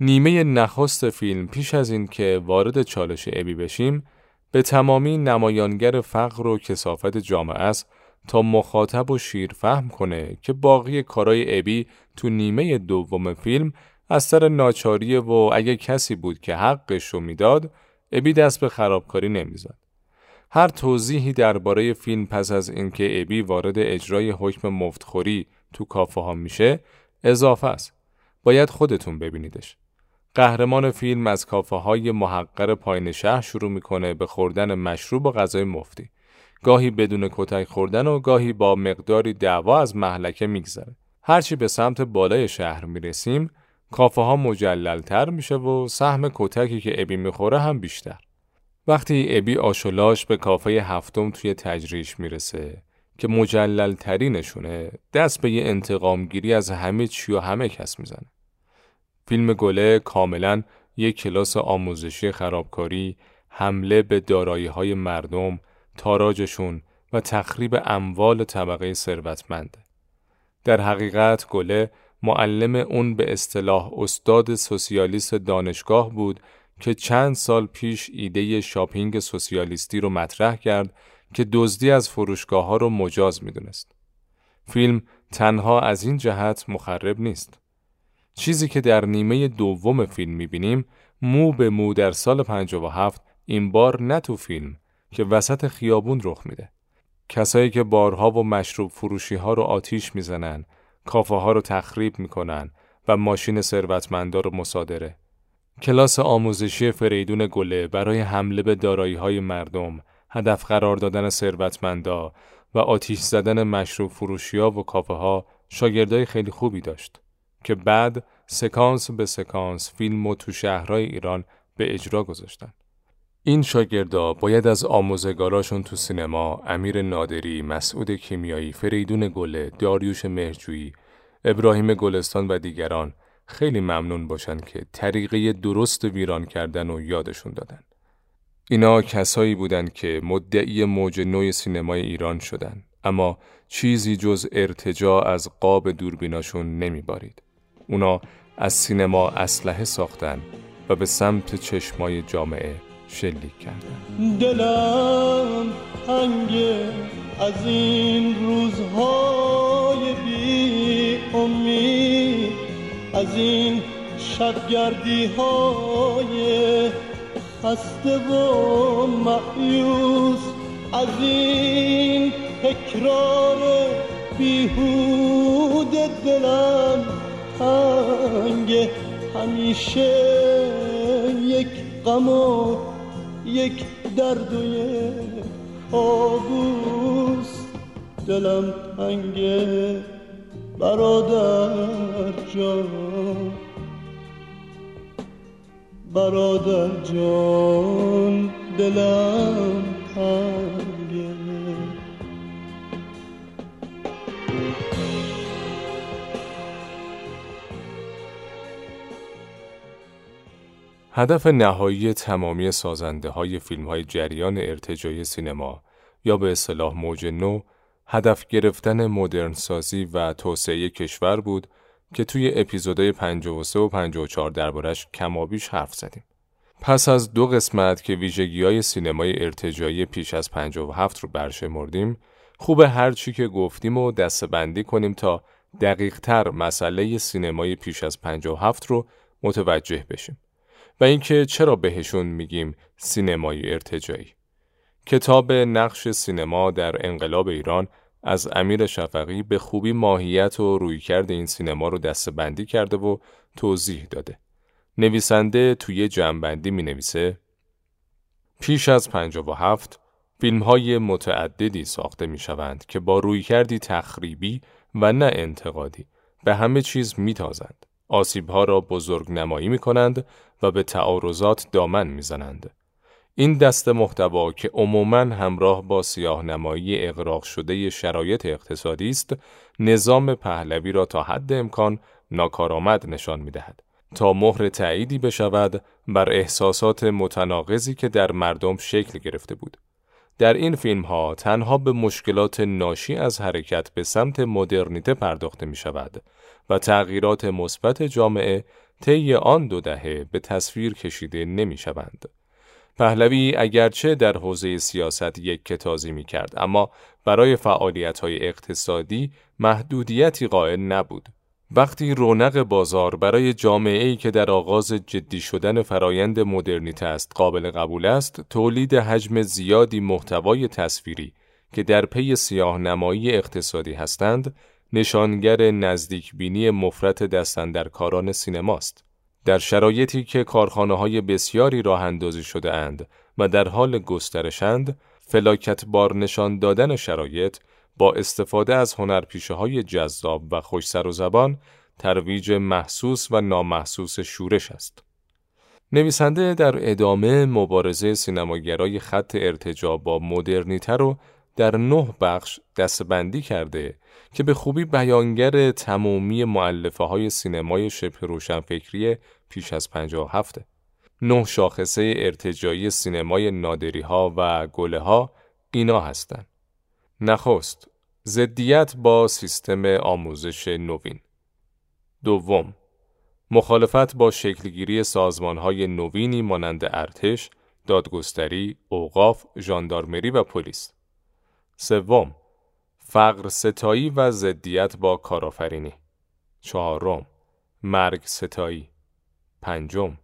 نیمه نخست فیلم پیش از این که وارد چالش ابی بشیم به تمامی نمایانگر فقر و کسافت جامعه است تا مخاطب و شیر فهم کنه که باقی کارای ابی تو نیمه دوم فیلم از سر ناچاری و اگه کسی بود که حقش رو می‌داد ابی دست به خرابکاری نمی‌زد. هر توضیحی درباره فیلم پس از اینکه ابی وارد اجرای حکم مفتخوری تو کافه ها میشه اضافه است. باید خودتون ببینیدش. قهرمان فیلم از کافه های محقر پایین شهر شروع می‌کنه به خوردن مشروب و غذای مفتی. گاهی بدون کتک خوردن و گاهی با مقداری دعوا از محلکه میگذره. هرچی به سمت بالای شهر می‌رسیم کافه ها مجللتر میشه و سهم کتکی که ابی می‌خوره هم بیشتر. وقتی ابی آشولاش به کافه هفتم توی تجریش می‌رسه که مجلل ترینشونه دست به یه انتقامگیری از همه چی و همه کس می‌زنه. فیلم گله کاملا یک کلاس آموزشی خرابکاری، حمله به دارایی های مردم، تاراجشون و تخریب اموال طبقه ثروتمنده. در حقیقت گله معلم اون به اصطلاح استاد سوسیالیست دانشگاه بود که چند سال پیش ایده شاپینگ سوسیالیستی رو مطرح کرد که دزدی از فروشگاه ها رو مجاز می‌دونست. فیلم تنها از این جهت مخرب نیست. چیزی که در نیمه دوم فیلم می‌بینیم مو به مو در سال 57 این بار نه تو فیلم که وسط خیابون رخ میده. کسایی که بارها و مشروب فروشی ها رو آتیش می‌زنن، کافه ها رو تخریب می‌کنن و ماشین ثروتمندا رو مصادره. کلاس آموزشی فریدون گله برای حمله به دارایی های مردم، هدف قرار دادن ثروتمندا و آتیش زدن مشروب فروشیا و کافه ها شاگردای خیلی خوبی داشت که بعد سکانس به سکانس فیلم و تو شهرهای ایران به اجرا گذاشتن. این شاگردا باید از آموزگاراشون تو سینما امیر نادری، مسعود کیمیایی، فریدون گله، داریوش مهرجویی، ابراهیم گلستان و دیگران خیلی ممنون باشن که طریقه درست ویران کردن و یادشون دادن. اینا کسایی بودند که مدعی موج نوی سینمای ایران شدن اما چیزی جز ارتجا از قاب دوربیناشون نمیبارید. اونا از سینما اسلحه ساختن و به سمت چشمای جامعه شلیک کردن دلم هنگه از این روزهای بی امید از این شبگردی های خسته و معیوس از این تکرار بیهود دلم تنگ. همیشه یک غم و یک درد و یک آبوس دلم تنگه برادر جان. برادر جان دلم هدف نهایی تمامی سازنده های فیلم های جریان ارتجای سینما یا به اصطلاح موج نو هدف گرفتن مدرن سازی و توسعه کشور بود که توی اپیزودهای 53 و 54 دربارش کمابیش حرف زدیم. پس از دو قسمت که ویژگی های سینمای ارتجایی پیش از 57 رو برشمردیم، خوب هر چی که گفتیم و دستبندی کنیم تا دقیق تر مسئله سینمای پیش از 57 رو متوجه بشیم. و اینکه چرا بهشون میگیم سینمای ارتجایی. کتاب نقش سینما در انقلاب ایران از امیر شفقی به خوبی ماهیت و رویکرد این سینما رو دستبندی کرده و توضیح داده. نویسنده توی جمعبندی می نویسه پیش از 57 فیلم های متعددی ساخته می شوند که با روی کردی تخریبی و نه انتقادی به همه چیز می تازند. آسیب ها را بزرگ نمایی می کنند و به تعارضات دامن می زنند. این دست محتوا که عموماً همراه با سیاه نمایی اقراق شده شرایط اقتصادی است، نظام پهلوی را تا حد امکان ناکارآمد نشان می دهد. تا مهر تعییدی بشود بر احساسات متناقضی که در مردم شکل گرفته بود. در این فیلم ها تنها به مشکلات ناشی از حرکت به سمت مدرنیته پرداخته می شود و تغییرات مثبت جامعه طی آن دو دهه به تصویر کشیده نمی شوند. پهلوی اگرچه در حوزه سیاست یک کتازی می کرد اما برای فعالیت های اقتصادی محدودیتی قائل نبود. وقتی رونق بازار برای جامعه ای که در آغاز جدی شدن فرایند مدرنیته است قابل قبول است، تولید حجم زیادی محتوای تصویری که در پی سیاه نمایی اقتصادی هستند، نشانگر نزدیک بینی مفرط دست‌اندرکاران سینماست. در شرایطی که کارخانه های بسیاری راه اندازی شده اند و در حال گسترشند، فلاکت بار نشان دادن شرایط با استفاده از هنرپیشه های جذاب و خوش سر و زبان ترویج محسوس و نامحسوس شورش است. نویسنده در ادامه مبارزه سینماگرای خط ارتجاع با مدرنیته رو در نه بخش دستبندی کرده که به خوبی بیانگر تمامی معلفه های سینمای شبه روشنفکری پیش از 57 نه شاخصه ارتجایی سینمای نادری ها و گله ها اینا هستند. نخست ضدیت با سیستم آموزش نوین دوم مخالفت با شکلگیری سازمانهای نوینی مانند ارتش، دادگستری، اوقاف، ژاندارمری و پلیس. سوم فقر ستایی و ضدیت با کارآفرینی. چهارم مرگ ستایی. پنجم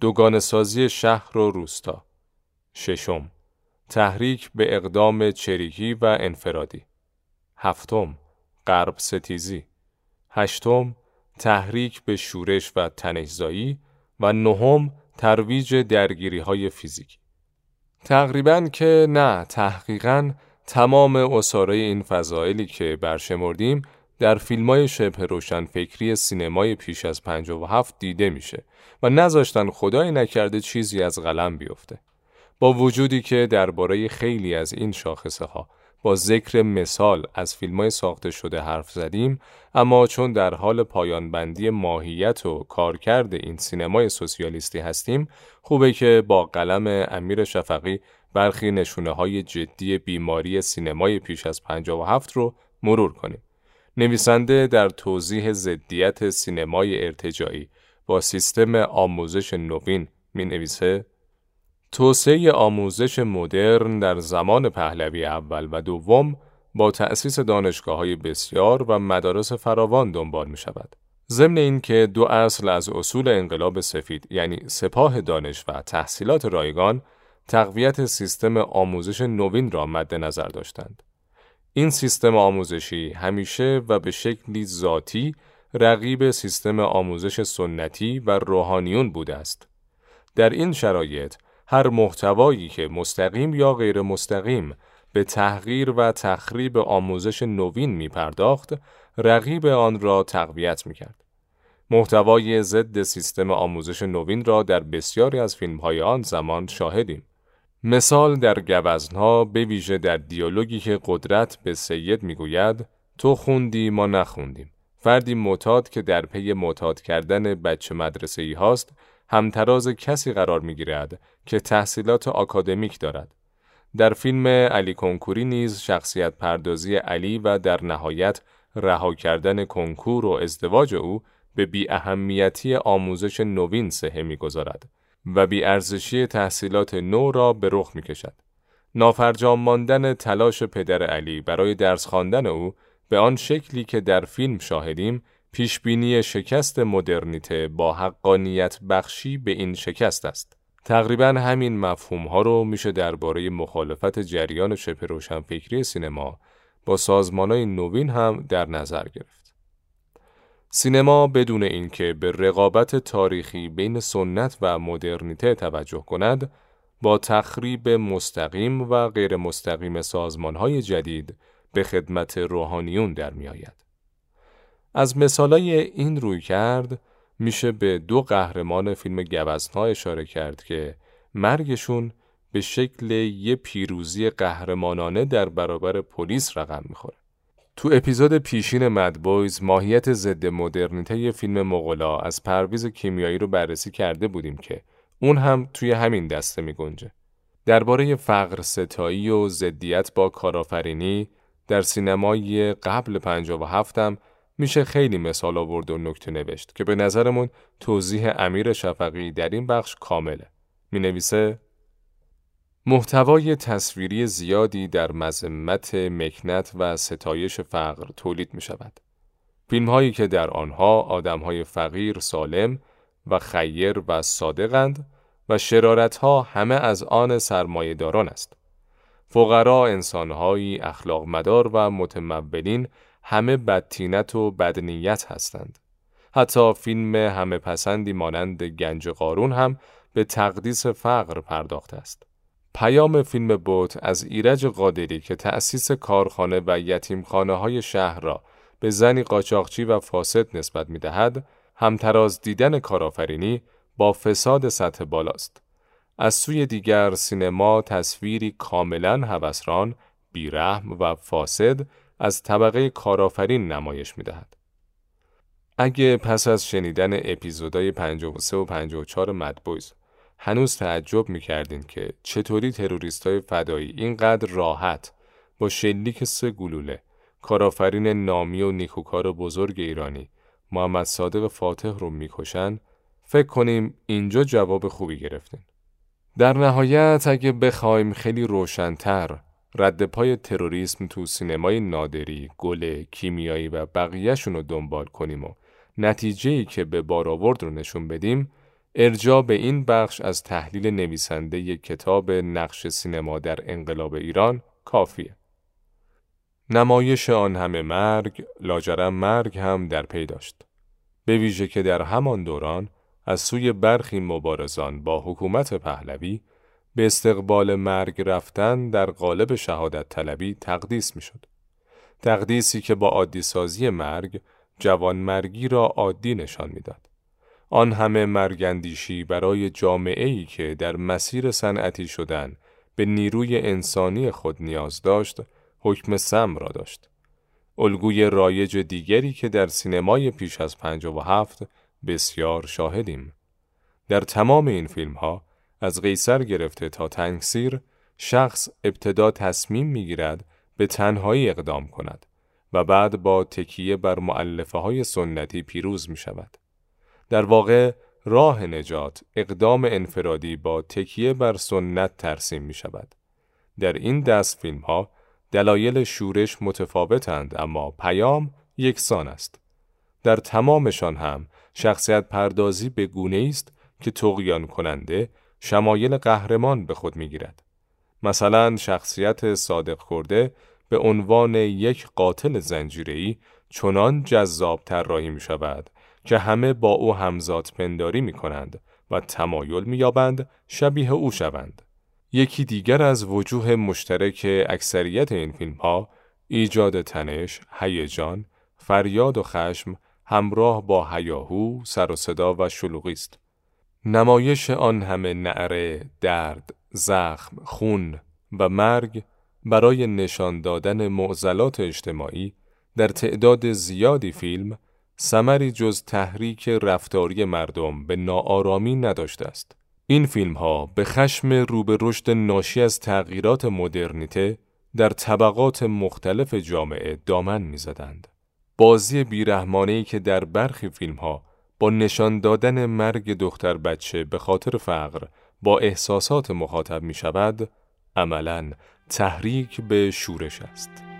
دوگان سازی شهر و روستا. ششم تحریک به اقدام چریکی و انفرادی. هفتم غرب ستیزی. هشتم تحریک به شورش و تنشزایی و نهم ترویج درگیری های فیزیکی. تقریبا که نه تحقیقا تمام اصاره این فضایلی که برشمردیم در فیلم های شبه روشن فکری سینمای پیش از 57 دیده میشه و نذاشتن خدای نکرده چیزی از قلم بیفته. با وجودی که درباره خیلی از این شاخصه ها با ذکر مثال از فیلم های ساخته شده حرف زدیم اما چون در حال پایان بندی ماهیت و کارکرد این سینمای سوسیالیستی هستیم خوبه که با قلم امیر شفقی برخی نشونه های جدی بیماری سینمای پیش از 57 رو مرور کنیم. نویسنده در توضیح ضدیت سینمای ارتجایی با سیستم آموزش نوین می نویسه توسعه آموزش مدرن در زمان پهلوی اول و دوم با تأسیس دانشگاه های بسیار و مدارس فراوان دنبال می شود. ضمن اینکه دو اصل از اصول انقلاب سفید یعنی سپاه دانش و تحصیلات رایگان تقویت سیستم آموزش نوین را مد نظر داشتند. این سیستم آموزشی همیشه و به شکلی ذاتی رقیب سیستم آموزش سنتی و روحانیون بوده است. در این شرایط هر محتوایی که مستقیم یا غیر مستقیم به تحقیر و تخریب آموزش نوین می پرداخت، رقیب آن را تقویت می کرد. محتوای ضد سیستم آموزش نوین را در بسیاری از فیلم های آن زمان شاهدیم. مثال در گوزنها به ویژه در دیالوگی که قدرت به سید می‌گوید تو خوندی ما نخوندیم. فردی معتاد که در پی معتاد کردن بچه مدرسه ای هاست همتراز کسی قرار می گیرد که تحصیلات آکادمیک دارد. در فیلم علی کنکوری نیز شخصیت پردازی علی و در نهایت رها کردن کنکور و ازدواج او به بی اهمیتی آموزش نوین سهه می‌گذارد و بی ارزشی تحصیلات نو را به رخ می کشد. نافرجام ماندن تلاش پدر علی برای درس خواندن او به آن شکلی که در فیلم شاهدیم پیشبینی شکست مدرنیته با حقانیت بخشی به این شکست است. تقریبا همین مفهوم ها رو میشه درباره مخالفت جریان شبه روشنفکری سینما با سازمان های نوین هم در نظر گرفت. سینما بدون اینکه به رقابت تاریخی بین سنت و مدرنیته توجه کند، با تخریب مستقیم و غیر مستقیم سازمان های جدید به خدمت روحانیون در می آید. از مثالای این روی کرد میشه به دو قهرمان فیلم گوزنها اشاره کرد که مرگشون به شکل یه پیروزی قهرمانانه در برابر پلیس رقم می‌خوره. تو اپیزود پیشین مدبویز ماهیت ضد مدرنیته فیلم مغلا از پرویز کیمیایی رو بررسی کرده بودیم که اون هم توی همین دسته می گنجه. درباره فقر ستایی و ضدیت با کارآفرینی در سینمای قبل 57 هم میشه خیلی مثال آورد و نکته نوشت که به نظرمون توضیح امیر شفقی در این بخش کامله. می نویسه محتوای تصویری زیادی در مذمت مکنت و ستایش فقر تولید می شود. فیلم هایی که در آنها آدم های فقیر سالم و خیر و صادقند و شرارت ها همه از آن سرمایهداران است. فقرا انسانهایی اخلاق مدار و متمولین همه بدتینت و بدنیت هستند. حتی فیلم همه پسندی مانند گنج قارون هم به تقدیس فقر پرداخته است. پیام فیلم بوت از ایرج قادری که تأسیس کارخانه و یتیمخانه های شهر را به زنی قاچاقچی و فاسد نسبت می دهد، همتراز دیدن کارآفرینی با فساد سطح بالاست. از سوی دیگر سینما تصویری کاملا هوسران، بیرحم و فاسد از طبقه کارآفرین نمایش می دهد. اگه پس از شنیدن اپیزودهای 53 و 54 مدبویز هنوز تعجب می کردین که چطوری تروریست های فدایی اینقدر راحت با شلیک سه گلوله کارآفرین نامی و نیکوکار بزرگ ایرانی محمد صادق فاتح رو می‌کشن فکر کنیم اینجا جواب خوبی گرفتیم. در نهایت اگه بخوایم خیلی روشنتر رد پای تروریسم تو سینمای نادری، گل، کیمیایی و بقیهشون رو دنبال کنیم و نتیجه ای که به بار آورد رو نشون بدیم ارجا به این بخش از تحلیل نویسنده یک کتاب نقش سینما در انقلاب ایران کافیه. نمایش آن همه مرگ، لاجرم مرگ هم در پی داشت. به ویژه که در همان دوران از سوی برخی مبارزان با حکومت پهلوی به استقبال مرگ رفتن در قالب شهادت طلبی تقدیس می شد. تقدیسی که با عادی سازی مرگ جوان مرگی را عادی نشان می‌داد. آن همه مرگندیشی برای جامعه ای که در مسیر صنعتی شدن به نیروی انسانی خود نیاز داشت، حکم سم را داشت. الگوی رایج دیگری که در سینمای پیش از و هفت بسیار شاهدیم. در تمام این فیلم ها از قیصر گرفته تا تنگسیر شخص ابتدا تصمیم می‌گیرد به تنهایی اقدام کند و بعد با تکیه بر معلفه های سنتی پیروز می شود. در واقع راه نجات اقدام انفرادی با تکیه بر سنت ترسیم می شود. در این دست فیلم ها دلایل شورش متفاوتند اما پیام یکسان است. در تمامشان هم شخصیت پردازی به گونه است که تقیان کننده شمایل قهرمان به خود می گیرد. مثلا شخصیت صادق کرده به عنوان یک قاتل زنجیری چنان جذاب طراحی می شود که همه با او همزاد پنداری می کنند و تمایل می یابند شبیه او شوند. یکی دیگر از وجوه مشترک اکثریت این فیلم ها ایجاد تنش، هیجان، فریاد و خشم همراه با هیاهو، سر و صدا و شلوغی است. نمایش آن همه نعره، درد، زخم، خون و مرگ برای نشان دادن معضلات اجتماعی در تعداد زیادی فیلم سمری جز تحریک رفتاری مردم به ناآرامی نداشته است. این فیلم ها به خشم رو به رشد ناشی از تغییرات مدرنیته در طبقات مختلف جامعه دامن می‌زدند. بازی بیرحمانهی که در برخی فیلم ها با نشان دادن مرگ دختر بچه به خاطر فقر با احساسات مخاطب می شود، عملا تحریک به شورش است.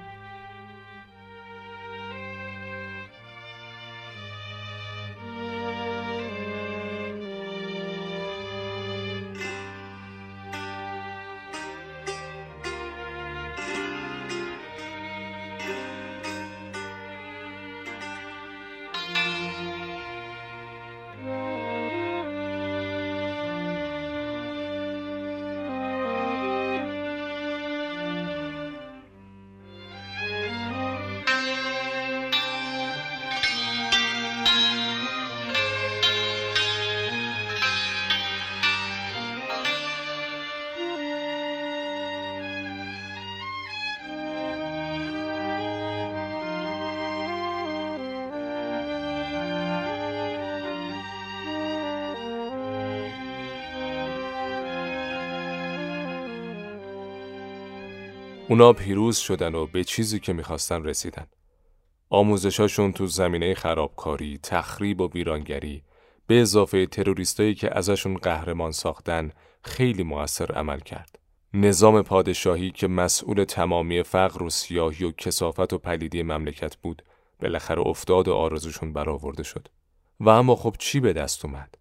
اونا پیروز شدن و به چیزی که می‌خواستن رسیدن. آموزشاشون تو زمینه خرابکاری، تخریب و ویرانگری به اضافه تروریستایی که ازشون قهرمان ساختن خیلی موثر عمل کرد. نظام پادشاهی که مسئول تمامی فقر و سیاهی و کسافت و پلیدی مملکت بود بالاخره افتاد و آرزوشون برآورده شد. و اما خب چی به دست اومد؟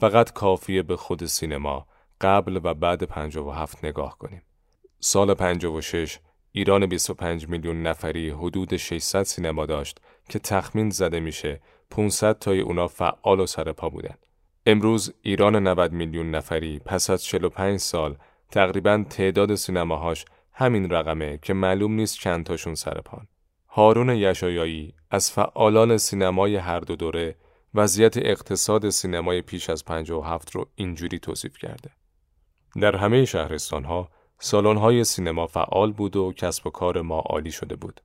فقط کافیه به خود سینما قبل و بعد 57 نگاه کنیم. سال 56 ایران 25 میلیون نفری حدود 600 سینما داشت که تخمین زده میشه 500 تای اونا فعال و سرپا بودن. امروز ایران 90 میلیون نفری پس از 45 سال تقریبا تعداد سینماهاش همین رقمه که معلوم نیست چند تاشون سرپان. هارون یشایایی از فعالان سینمای هر دو دوره وضعیت اقتصاد سینمای پیش از 57 رو اینجوری توصیف کرده. در همه شهرستان ها سالن های سینما فعال بود و کسب و کار ما عالی شده بود.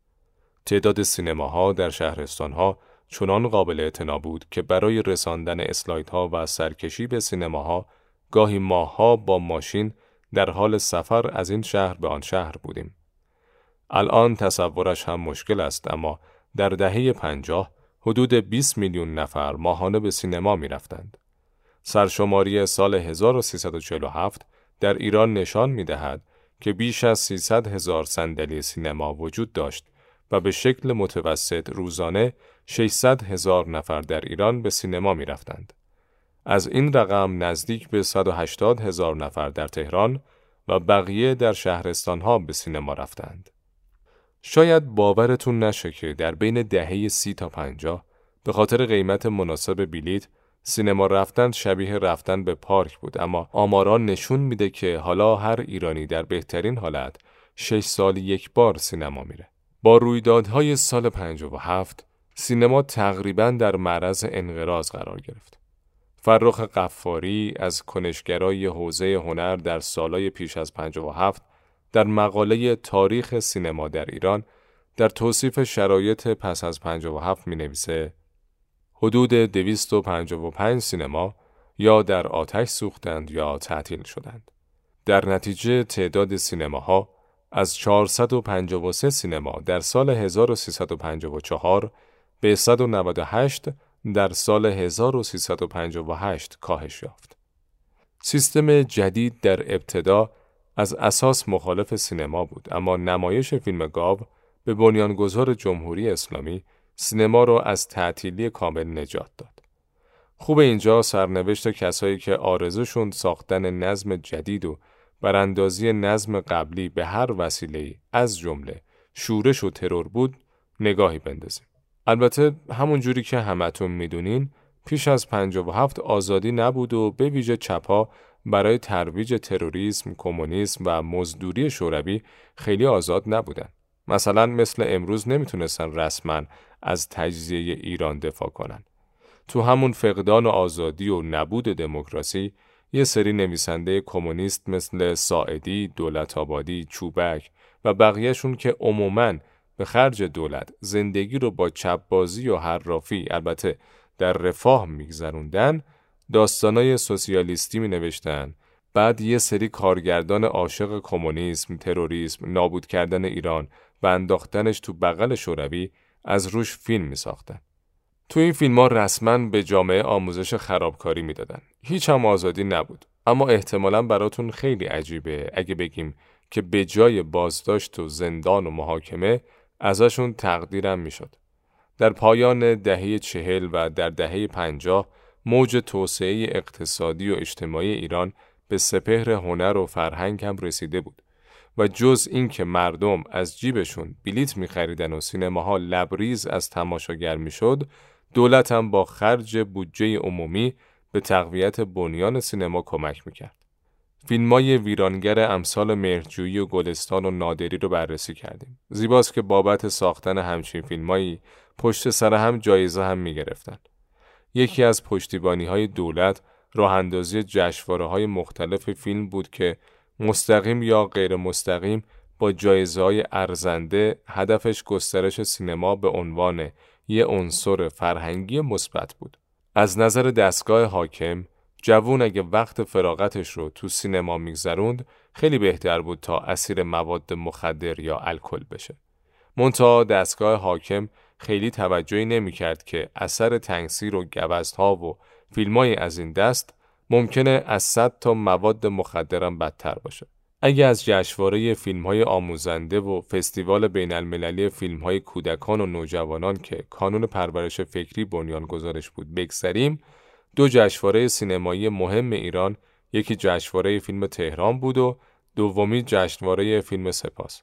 تعداد سینماها در شهرستان ها چنان قابل اعتنا بود که برای رساندن ها و سرکشی به سینماها گاهی ماهها با ماشین در حال سفر از این شهر به آن شهر بودیم. الان تصورش هم مشکل است اما در دهه پنجاه حدود 20 میلیون نفر ماهانه به سینما می رفتند. سرشماری سال 1347 در ایران نشان می دهد که بیش از 300 هزار صندلی سینما وجود داشت و به شکل متوسط روزانه 600 هزار نفر در ایران به سینما می رفتند. از این رقم نزدیک به 180 هزار نفر در تهران و بقیه در شهرستانها به سینما رفتند. شاید باورتون نشه که در بین دهه سی تا پنجاه به خاطر قیمت مناسب بلیت سینما رفتن شبیه رفتن به پارک بود اما آماران نشون میده که حالا هر ایرانی در بهترین حالت شش سال یک بار سینما میره. با رویدادهای سال 57 سینما تقریبا در معرض انقراض قرار گرفت. فرخ قفاری از کنشگرای حوزه هنر در سالهای پیش از 57 در مقاله تاریخ سینما در ایران در توصیف شرایط پس از 57 می نویسه حدود 255 سینما یا در آتش سوختند یا تعطیل شدند. در نتیجه تعداد سینماها از 453 سینما در سال 1354 به 198 در سال 1358 کاهش یافت. سیستم جدید در ابتدا از اساس مخالف سینما بود اما نمایش فیلم گاو به بنیانگذار جمهوری اسلامی سینما را از تعطیلی کامل نجات داد. خوب اینجا سرنوشت کسایی که آرزوشون ساختن نظم جدید و براندازی نظم قبلی به هر وسیله از جمله شورش و ترور بود نگاهی بندازیم. البته همون جوری که همتون می‌دونین پیش از 57 آزادی نبود و به ویژه چپا برای ترویج تروریسم، کمونیسم و مزدوری شوروی خیلی آزاد نبودن. مثلا مثل امروز نمی‌تونستن رسما از تجزیه ایران دفاع کنن. تو همون فقدان و آزادی و نبود دموکراسی یه سری نویسنده کمونیست مثل ساعدی، دولت آبادی، چوبک و بقیهشون که عموماً به خرج دولت زندگی رو با چپبازی و حرافی البته در رفاه میگذروندن داستانای سوسیالیستی می نوشتن بعد یه سری کارگردان عاشق کمونیسم، تروریسم، نابود کردن ایران و انداختنش تو بغل شوروی از روش فیلم می ساختن. تو این فیلم ها رسما به جامعه آموزش خرابکاری می‌دادن. هیچ هم آزادی نبود. اما احتمالا براتون خیلی عجیبه اگه بگیم که به جای بازداشت و زندان و محاکمه ازشون تقدیرم می‌شد. در پایان دهه چهل و در دهه پنجاه موج توسعه اقتصادی و اجتماعی ایران به سپهر هنر و فرهنگ هم رسیده بود و جز اینکه مردم از جیبشون بلیت میخریدن و سینماها لبریز از تماشاگر می‌شد دولت هم با خرج بودجه عمومی به تقویت بنیان سینما کمک می‌کرد. فیلمای ویرانگر امثال مهرجویی و گلستان و نادری رو بررسی کردیم. زیباست که بابت ساختن همچین فیلمایی پشت سر هم جایزه هم می‌گرفتن. یکی از پشتیبانی های دولت راه اندازی جشواره های مختلف فیلم بود که مستقیم یا غیر مستقیم با جایزه های ارزنده هدفش گسترش سینما به عنوان یه عنصر فرهنگی مثبت بود. از نظر دستگاه حاکم جوون اگه وقت فراغتش رو تو سینما میگذروند خیلی بهتر بود تا اسیر مواد مخدر یا الکل بشه. منتها دستگاه حاکم خیلی توجهی نمی‌کرد که اثر تنگسیر و گوزها و فیلمای از این دست ممکنه از صد تا مواد مخدرم بدتر باشه. اگه از جشنواره فیلم های آموزنده و فستیوال بین المللی فیلم های کودکان و نوجوانان که کانون پرورش فکری بنیان گذارش بود بگذریم دو جشنواره سینمایی مهم ایران یکی جشنواره فیلم تهران بود و دومی جشنواره فیلم سپاس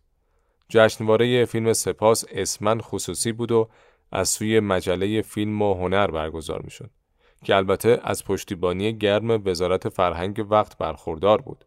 جشنواره فیلم سپاس اسمن خصوصی بود و از سوی مجله فیلم و هنر برگزار می شد که البته از پشتیبانی گرم وزارت فرهنگ وقت برخوردار بود.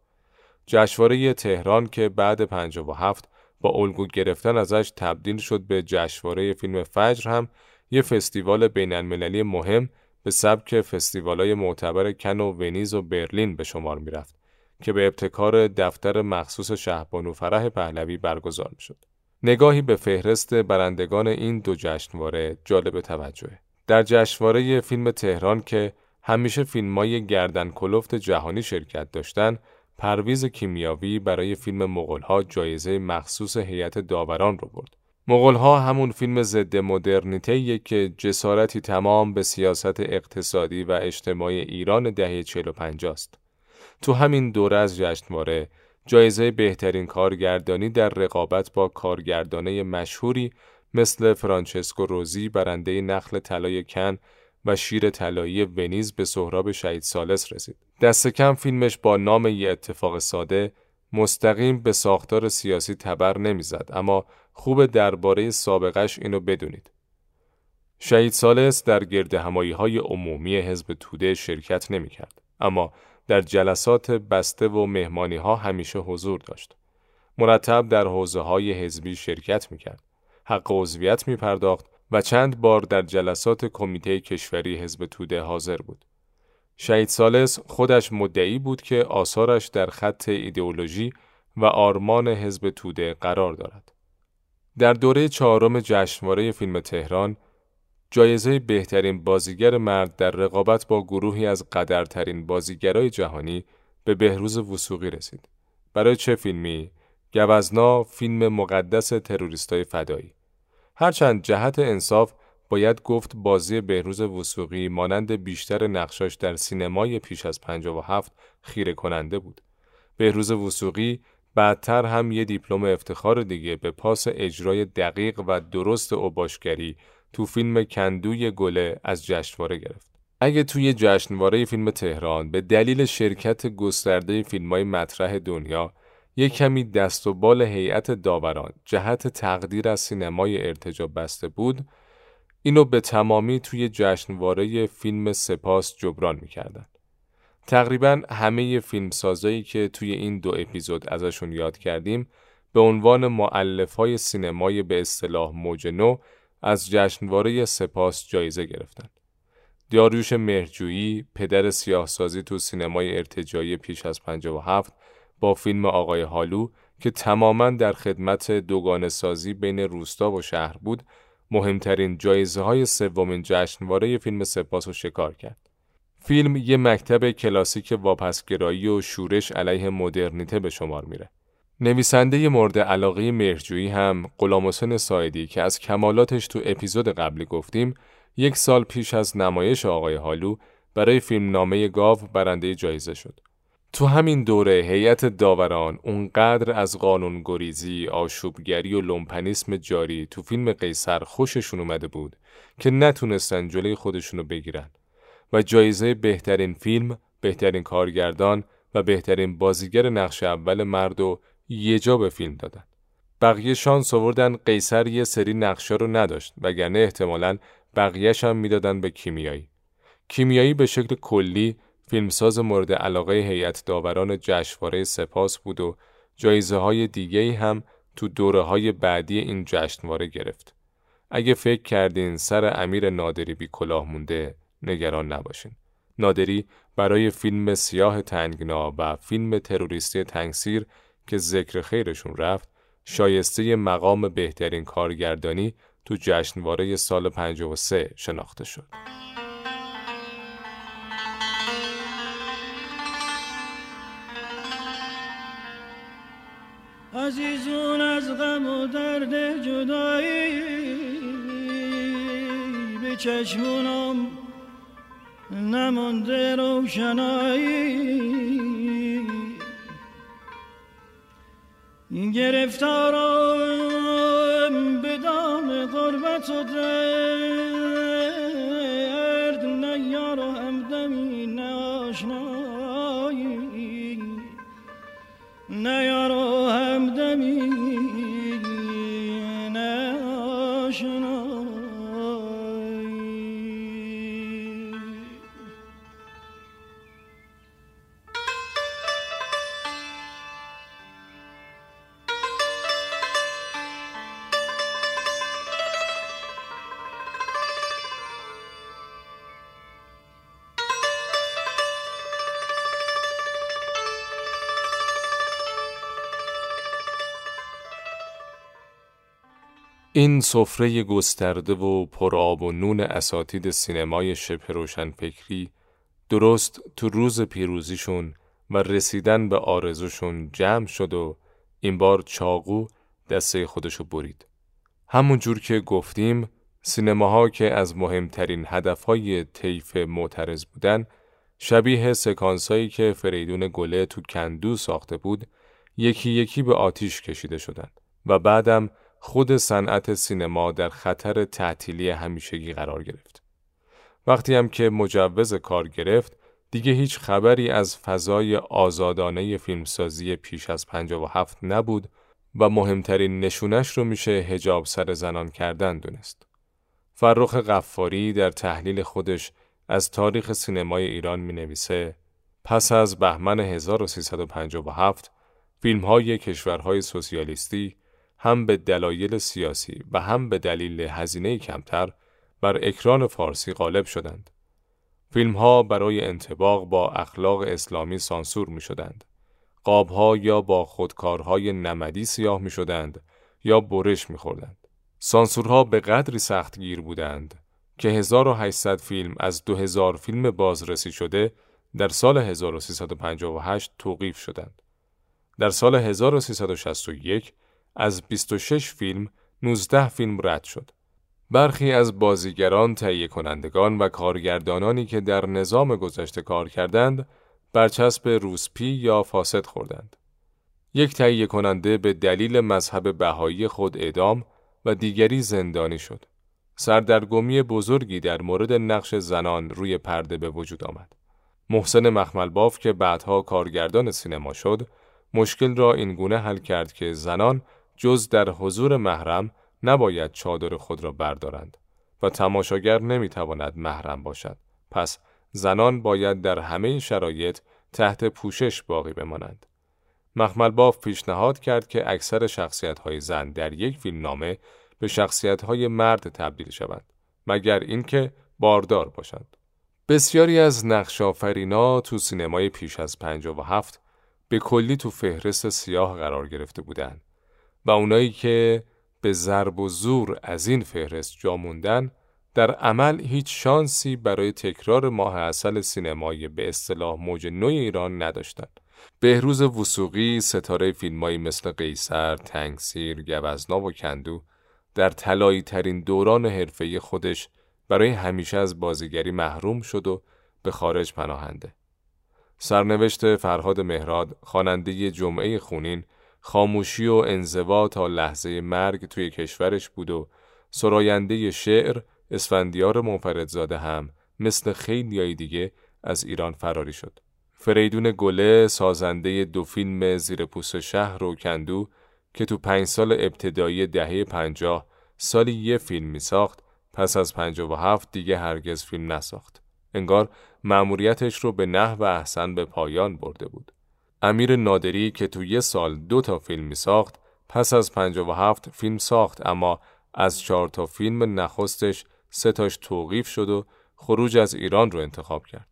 جشنواره تهران که بعد 57 با الگو گرفتن ازش تبدیل شد به جشنواره فیلم فجر هم یه فستیوال بین المللی مهم به سبک فستیوالای معتبر کن و ونیز و برلین به شمار می‌رفت که به ابتکار دفتر مخصوص شهبانو فرح پهلوی برگزار می شد. نگاهی به فهرست برندگان این دو جشنواره جالب توجهه. در جشنواره فیلم تهران که همیشه فیلمای گردن کلفت جهانی شرکت داشتن، پرویز کیمیاوی برای فیلم مغلها جایزه مخصوص هیئت داوران رو برد. مغلها همون فیلم ضد مدرنیته که جسارتی تمام به سیاست اقتصادی و اجتماعی ایران دهه 45 است. تو همین دوره از جشنواره جایزه بهترین کارگردانی در رقابت با کارگردانه مشهوری مثل فرانچسکو روزی برنده نخل طلای کن و شیر طلایی ونیز به سهراب شهید سالس رسید. دست کم فیلمش با نام یه اتفاق ساده مستقیم به ساختار سیاسی تبر نمی‌زد اما خوب درباره سابقش اینو بدونید. شهید سالس در گرد همایی های عمومی حزب توده شرکت نمی کرد. اما در جلسات بسته و مهمانی ها همیشه حضور داشت. مرتب در حوزه های حزبی شرکت می کرد. حق عضویت می پرداخت و چند بار در جلسات کمیته کشوری حزب توده حاضر بود. شهید سالس خودش مدعی بود که آثارش در خط ایدئولوژی و آرمان حزب توده قرار دارد. در دوره چهارم جشنواره فیلم تهران جایزه بهترین بازیگر مرد در رقابت با گروهی از قدرترین بازیگرای جهانی به بهروز وسوقی رسید. برای چه فیلمی؟ گوزنا فیلم مقدس تروریستای فدایی. هرچند جهت انصاف باید گفت بازی بهروز وسوقی مانند بیشتر نقشاش در سینمای پیش از 57 خیره کننده بود. بهروز وسوقی بعدتر هم یه دیپلم افتخار دیگه به پاس اجرای دقیق و درست اوباشگری تو فیلم کندوی گله از جشنواره گرفت. اگه توی جشنواره فیلم تهران به دلیل شرکت گسترده فیلمای مطرح دنیا یک کمی دست و بال هیئت داوران جهت تقدیر از سینمای ارتجا بسته بود اینو به تمامی توی جشنواره فیلم سپاس جبران می‌کردن. تقریبا همه فیلمسازایی که توی این دو اپیزود ازشون یاد کردیم به عنوان معلف های سینمای به اصطلاح موج نو از جشنواره سپاس جایزه گرفتن. دیاریوش مهرجویی پدر سیاهسازی تو سینمای ارتجایی پیش از 57 با فیلم آقای هالو که تماما در خدمت دوگانه سازی بین روستا و شهر بود مهمترین جایزه های سومین جشنواره فیلم سپاس و شکار کرد. فیلم یه مکتب کلاسیک واپسگرایی و شورش علیه مدرنیته به شمار میره. نویسنده مورد علاقه مرجویی هم غلام حسین سایدی که از کمالاتش تو اپیزود قبلی گفتیم یک سال پیش از نمایش آقای هالو برای فیلم نامه گاو برنده جایزه شد. تو همین دوره هیئت داوران اونقدر از قانون گریزی، آشوبگری و لومپنیسم جاری تو فیلم قیصر خوششون اومده بود که نتونستن جلوی خودشونو بگیرن و جایزه بهترین فیلم، بهترین کارگردان و بهترین بازیگر نقش اول مرد و یه جا به فیلم دادن. بقیه شانس آوردن قیصر یه سری نقشه رو نداشت وگرنه احتمالاً بقیهش هم می‌دادن به کیمیایی. کیمیایی به شکل کلی فیلمساز مورد علاقه هیئت داوران جشنواره سپاس بود و جایزه های دیگه هم تو دوره های بعدی این جشنواره گرفت. اگه فکر کردین سر امیر نادری بی کلاه مونده نگران نباشین. نادری برای فیلم سیاه تنگنا و فیلم تروریستی تنگسیر که ذکر خیرشون رفت شایسته مقام بهترین کارگردانی تو جشنواره سال 53 شناخته شد. عزیزون از غم و درد جدایی به چشمونم نمانده روشنایی. گرفتارم به دام غربت و درد نه یار و همدمی نه آشنایی نه یار و همدمی نه آشنایی این سفره گسترده و پرآب و نون اساتید سینمای شبه روشنفکری درست تو روز پیروزیشون و رسیدن به آرزوشون جمع شد و این بار چاقو دسته خودشو برید. همون جور که گفتیم سینماها که از مهمترین هدفهای طیف معترض بودن شبیه سکانسایی که فریدون گله تو کندو ساخته بود یکی یکی به آتیش کشیده شدند و بعدم خود صنعت سینما در خطر تعطیلی همیشگی قرار گرفت. وقتی هم که مجوز کار گرفت دیگه هیچ خبری از فضای آزادانه فیلمسازی پیش از 57 نبود و مهمترین نشونش رو میشه هجاب سر زنان کردن دونست. فرخ غفاری در تحلیل خودش از تاریخ سینمای ایران می نویسه پس از بهمن 1357 فیلم های کشورهای سوسیالیستی هم به دلایل سیاسی و هم به دلیل هزینه کمتر بر اکران فارسی غالب شدند. فیلم ها برای انتباق با اخلاق اسلامی سانسور می شدند. قاب ها یا با خودکارهای نمدی سیاه می شدند یا برش می خوردند. سانسورها به قدری سختگیر بودند که 1800 فیلم از 2000 فیلم بازرسی شده در سال 1358 توقیف شدند. در سال 1361 از 26 فیلم 19 فیلم رد شد. برخی از بازیگران، تهیه کنندگان و کارگردانانی که در نظام گذشته کار کردند، برچسب روسپی یا فاسد خوردند. یک تهیه کننده به دلیل مذهب بهایی خود اعدام و دیگری زندانی شد. سردرگمی بزرگی در مورد نقش زنان روی پرده به وجود آمد. محسن مخملباف که بعدها کارگردان سینما شد، مشکل را اینگونه حل کرد که زنان جز در حضور محرم نباید چادر خود را بردارند و تماشاگر نمی‌تواند محرم باشد. پس زنان باید در همه شرایط تحت پوشش باقی بمانند. مخملباف پیشنهاد کرد که اکثر شخصیت‌های زن در یک فیلمنامه به شخصیت‌های مرد تبدیل شوند مگر اینکه باردار باشند. بسیاری از نقشافرینا تو سینمای پیش از 57 به کلی تو فهرست سیاه قرار گرفته بودند و اونایی که به ضرب و زور از این فهرست جا موندن در عمل هیچ شانسی برای تکرار ماه اصل سینمایی به اصطلاح موج نوی ایران نداشتند. بهروز وسوقی ستاره فیلمایی مثل قیصر، تنگسیر، گوزنا و کندو در طلایی ترین دوران حرفه‌ای خودش برای همیشه از بازیگری محروم شد و به خارج پناهنده. سرنوشت فرهاد مهراد خواننده جمعه خونین خاموشی و انزوا تا لحظه مرگ توی کشورش بود و سراینده شعر اسفندیار منفردزاده هم مثل خیلیای دیگه از ایران فراری شد. فریدون گله سازنده دو فیلم زیر پوست شهر و کندو که تو پنج سال ابتدایی دهه پنجاه سالی یه فیلم می ساخت پس از پنجاه و هفت دیگه هرگز فیلم نساخت. انگار مأموریتش رو به نحو احسن به پایان برده بود. امیر نادری که تو یه سال دو تا فیلم می ساخت پس از 57 فیلم ساخت اما از چهار تا فیلم نخستش سه تاش توقیف شد و خروج از ایران رو انتخاب کرد.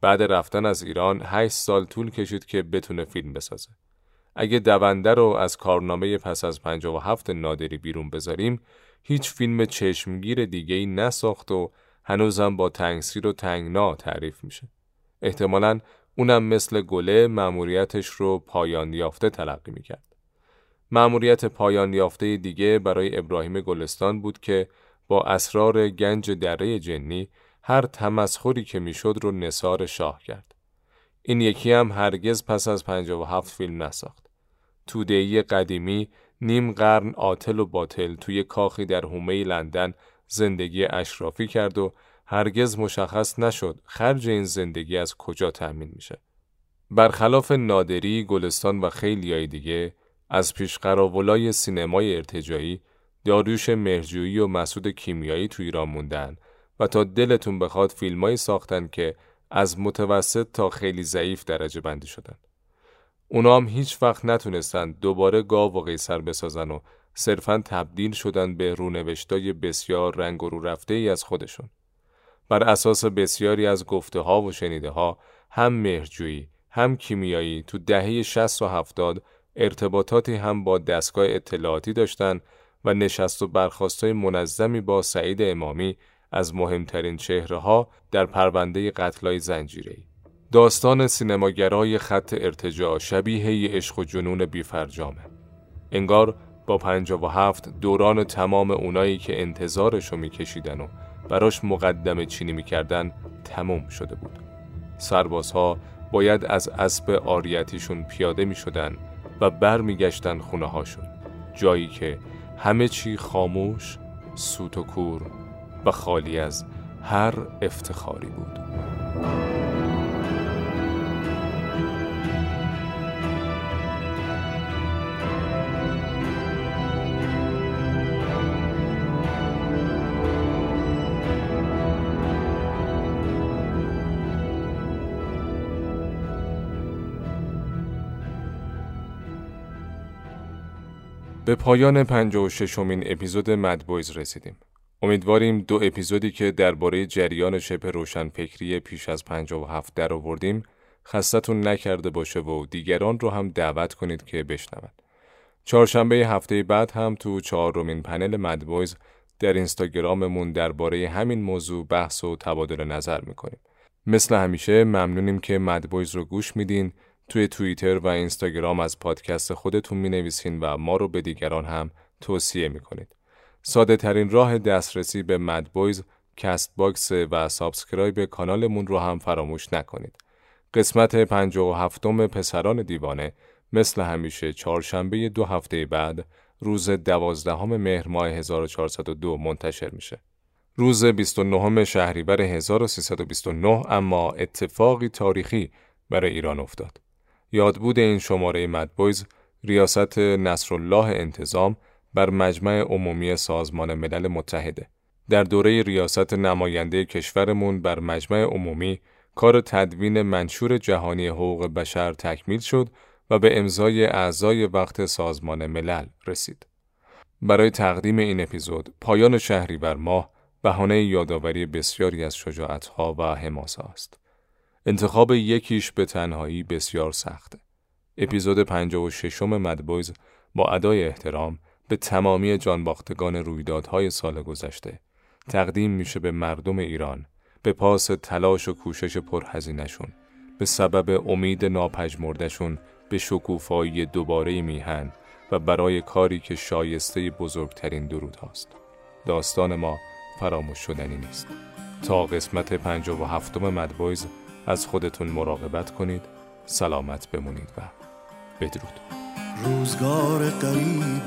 بعد رفتن از ایران 8 سال طول کشید که بتونه فیلم بسازه. اگه دونده رو از کارنامه پس از 57 نادری بیرون بذاریم هیچ فیلم چشمگیر دیگه ای نساخت و هنوزم با تنگسیر و تنگنا تعریف میشه. احتمالاً اونم مثل گله مأموریتش رو پایان یافته تلقی می‌کرد. مأموریت پایان یافته دیگه برای ابراهیم گلستان بود که با اسرار گنج دره جنی هر تمسخری که می‌شد رو نصار شاه کرد. این یکی هم هرگز پس از 57 فیلم نساخت. تودهی قدیمی نیم قرن عاطل و باطل توی کاخی در هومه لندن زندگی اشرافی کرد و هرگز مشخص نشد خرج این زندگی از کجا تأمین میشه. برخلاف نادری، گلستان و خیلیای دیگه از پیشقراولای سینمای ارتجایی داریوش مهرجویی و مسعود کیمیایی تو ایران موندن و تا دلتون بخواد فیلمایی ساختن که از متوسط تا خیلی ضعیف درجه بندی شدن. اونا هم هیچ وقت نتونستن دوباره گاو و قیصر بسازن و صرفا تبدیل شدن به رونوشتای بسیار رنگ و رو رفته ای از خودشون. بر اساس بسیاری از گفته ها و شنیده ها هم مهرجویی هم کیمیایی تو دهه 60 و 70 ارتباطاتی هم با دستگاه اطلاعاتی داشتن و نشست و برخواستای منظمی با سعید امامی از مهمترین چهره ها در پرونده قتلای زنجیری. داستان سینماگرای خط ارتجاع شبیه عشق و جنون بیفرجامه. انگار با و هفت دوران تمام اونایی که انتظارشو میکشیدن و براش مقدم چینی می‌کردن تموم شده بود. سربازها باید از اسب آریتیشون پیاده می‌شدن و برمیگشتن خونه هاشون. جایی که همه چی خاموش، سوت و کور و خالی از هر افتخاری بود. به پایان 56 امین اپیزود مدبویز رسیدیم. امیدواریم دو اپیزودی که درباره جریان شبه روشنفکری پیش از 57 در آوردیم خستتون نکرده باشه و دیگران رو هم دعوت کنید که بشنوند. چهارشنبه هفته بعد هم تو چهارمین پنل مدبویز در اینستاگراممون درباره همین موضوع بحث و تبادل نظر می‌کنیم. مثل همیشه ممنونیم که مدبویز رو گوش میدین توی توییتر و اینستاگرام از پادکست خودتون می نویسین و ما رو به دیگران هم توصیه می کنید. ساده ترین راه دسترسی به MadBoys CastBox و subscribe کانالمون رو هم فراموش نکنید. قسمت 57 پسران دیوانه مثل همیشه چهارشنبه دو هفته بعد روز دوازدهم مهر ماه 1402 منتشر میشه. روز 29 شهریور 1329 اما اتفاقی تاریخی برای ایران افتاد. یادبود این شماره مدبویز ریاست نصرالله انتظام بر مجمع عمومی سازمان ملل متحده. در دوره ریاست نماینده کشورمون بر مجمع عمومی کار تدوین منشور جهانی حقوق بشر تکمیل شد و به امضای اعضای وقت سازمان ملل رسید. برای تقدیم این اپیزود پایان شهریور ماه بهانه یادآوری بسیاری از شجاعتها و حماسه است. انتخاب یکیش به تنهایی بسیار سخته. اپیزود 56 مدبویز با ادای احترام به تمامی جانباختگان رویدادهای سال گذشته تقدیم میشه به مردم ایران به پاس تلاش و کوشش پرهزینشون به سبب امید ناپژمردشون به شکوفایی دوباره میهن و برای کاری که شایسته بزرگترین درود هاست. داستان ما فراموش شدنی نیست. تا قسمت پنج و هفتم مدبویز از خودتون مراقبت کنید سلامت بمونید و بدرود. روزگار قریبی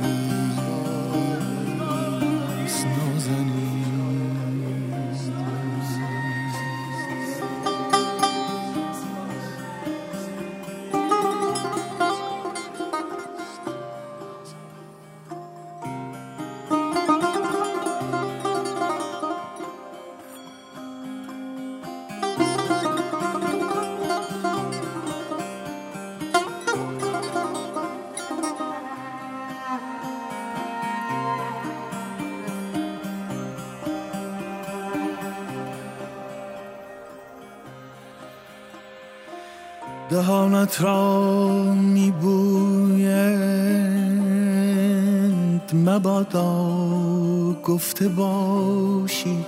را می بویند مبادا گفته باشی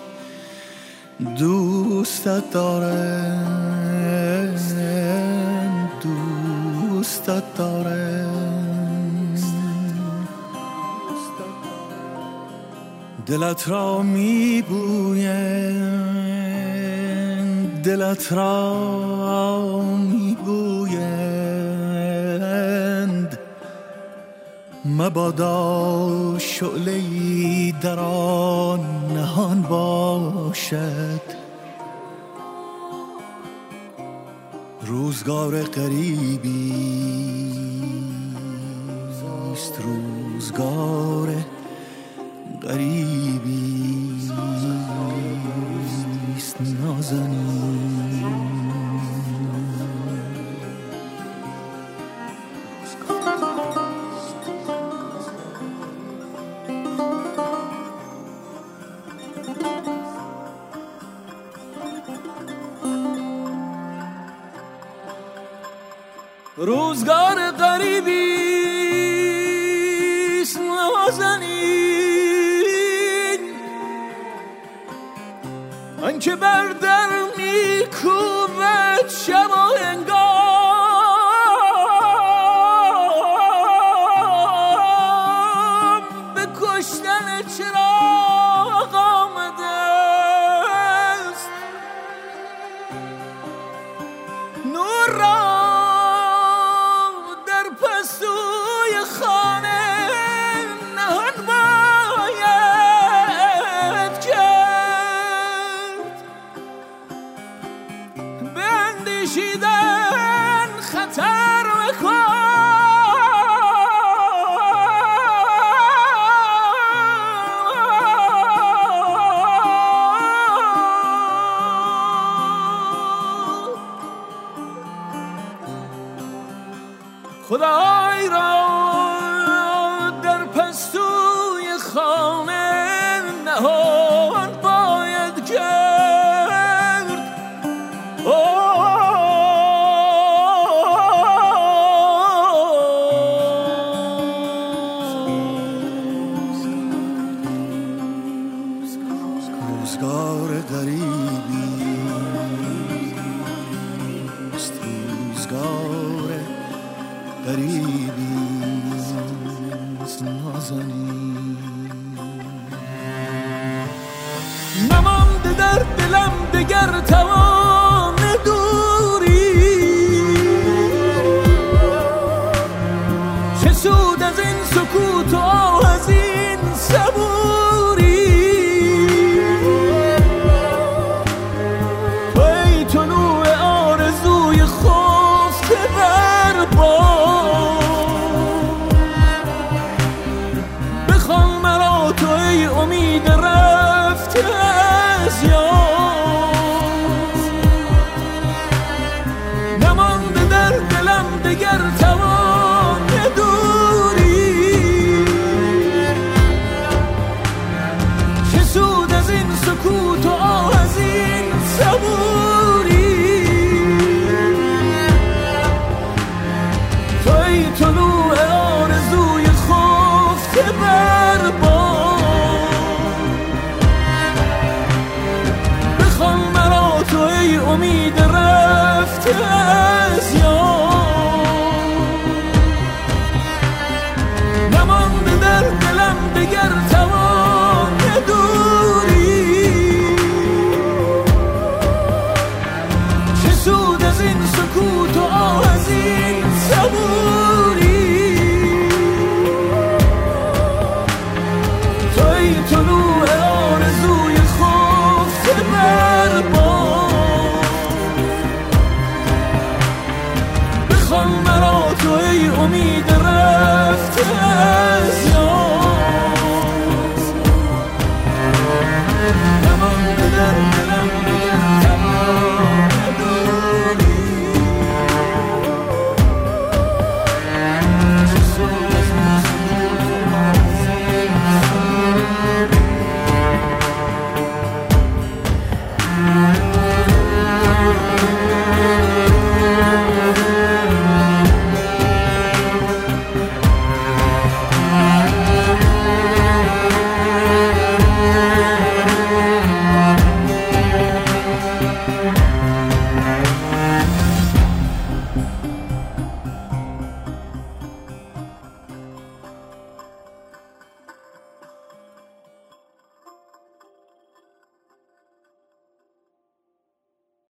دوستت دارم دوستت دارم. دلت را می بویند دلت را مبادا شعله در آن نهان باشد. روزگار قریبی است روزگار قریبی است نازنی 不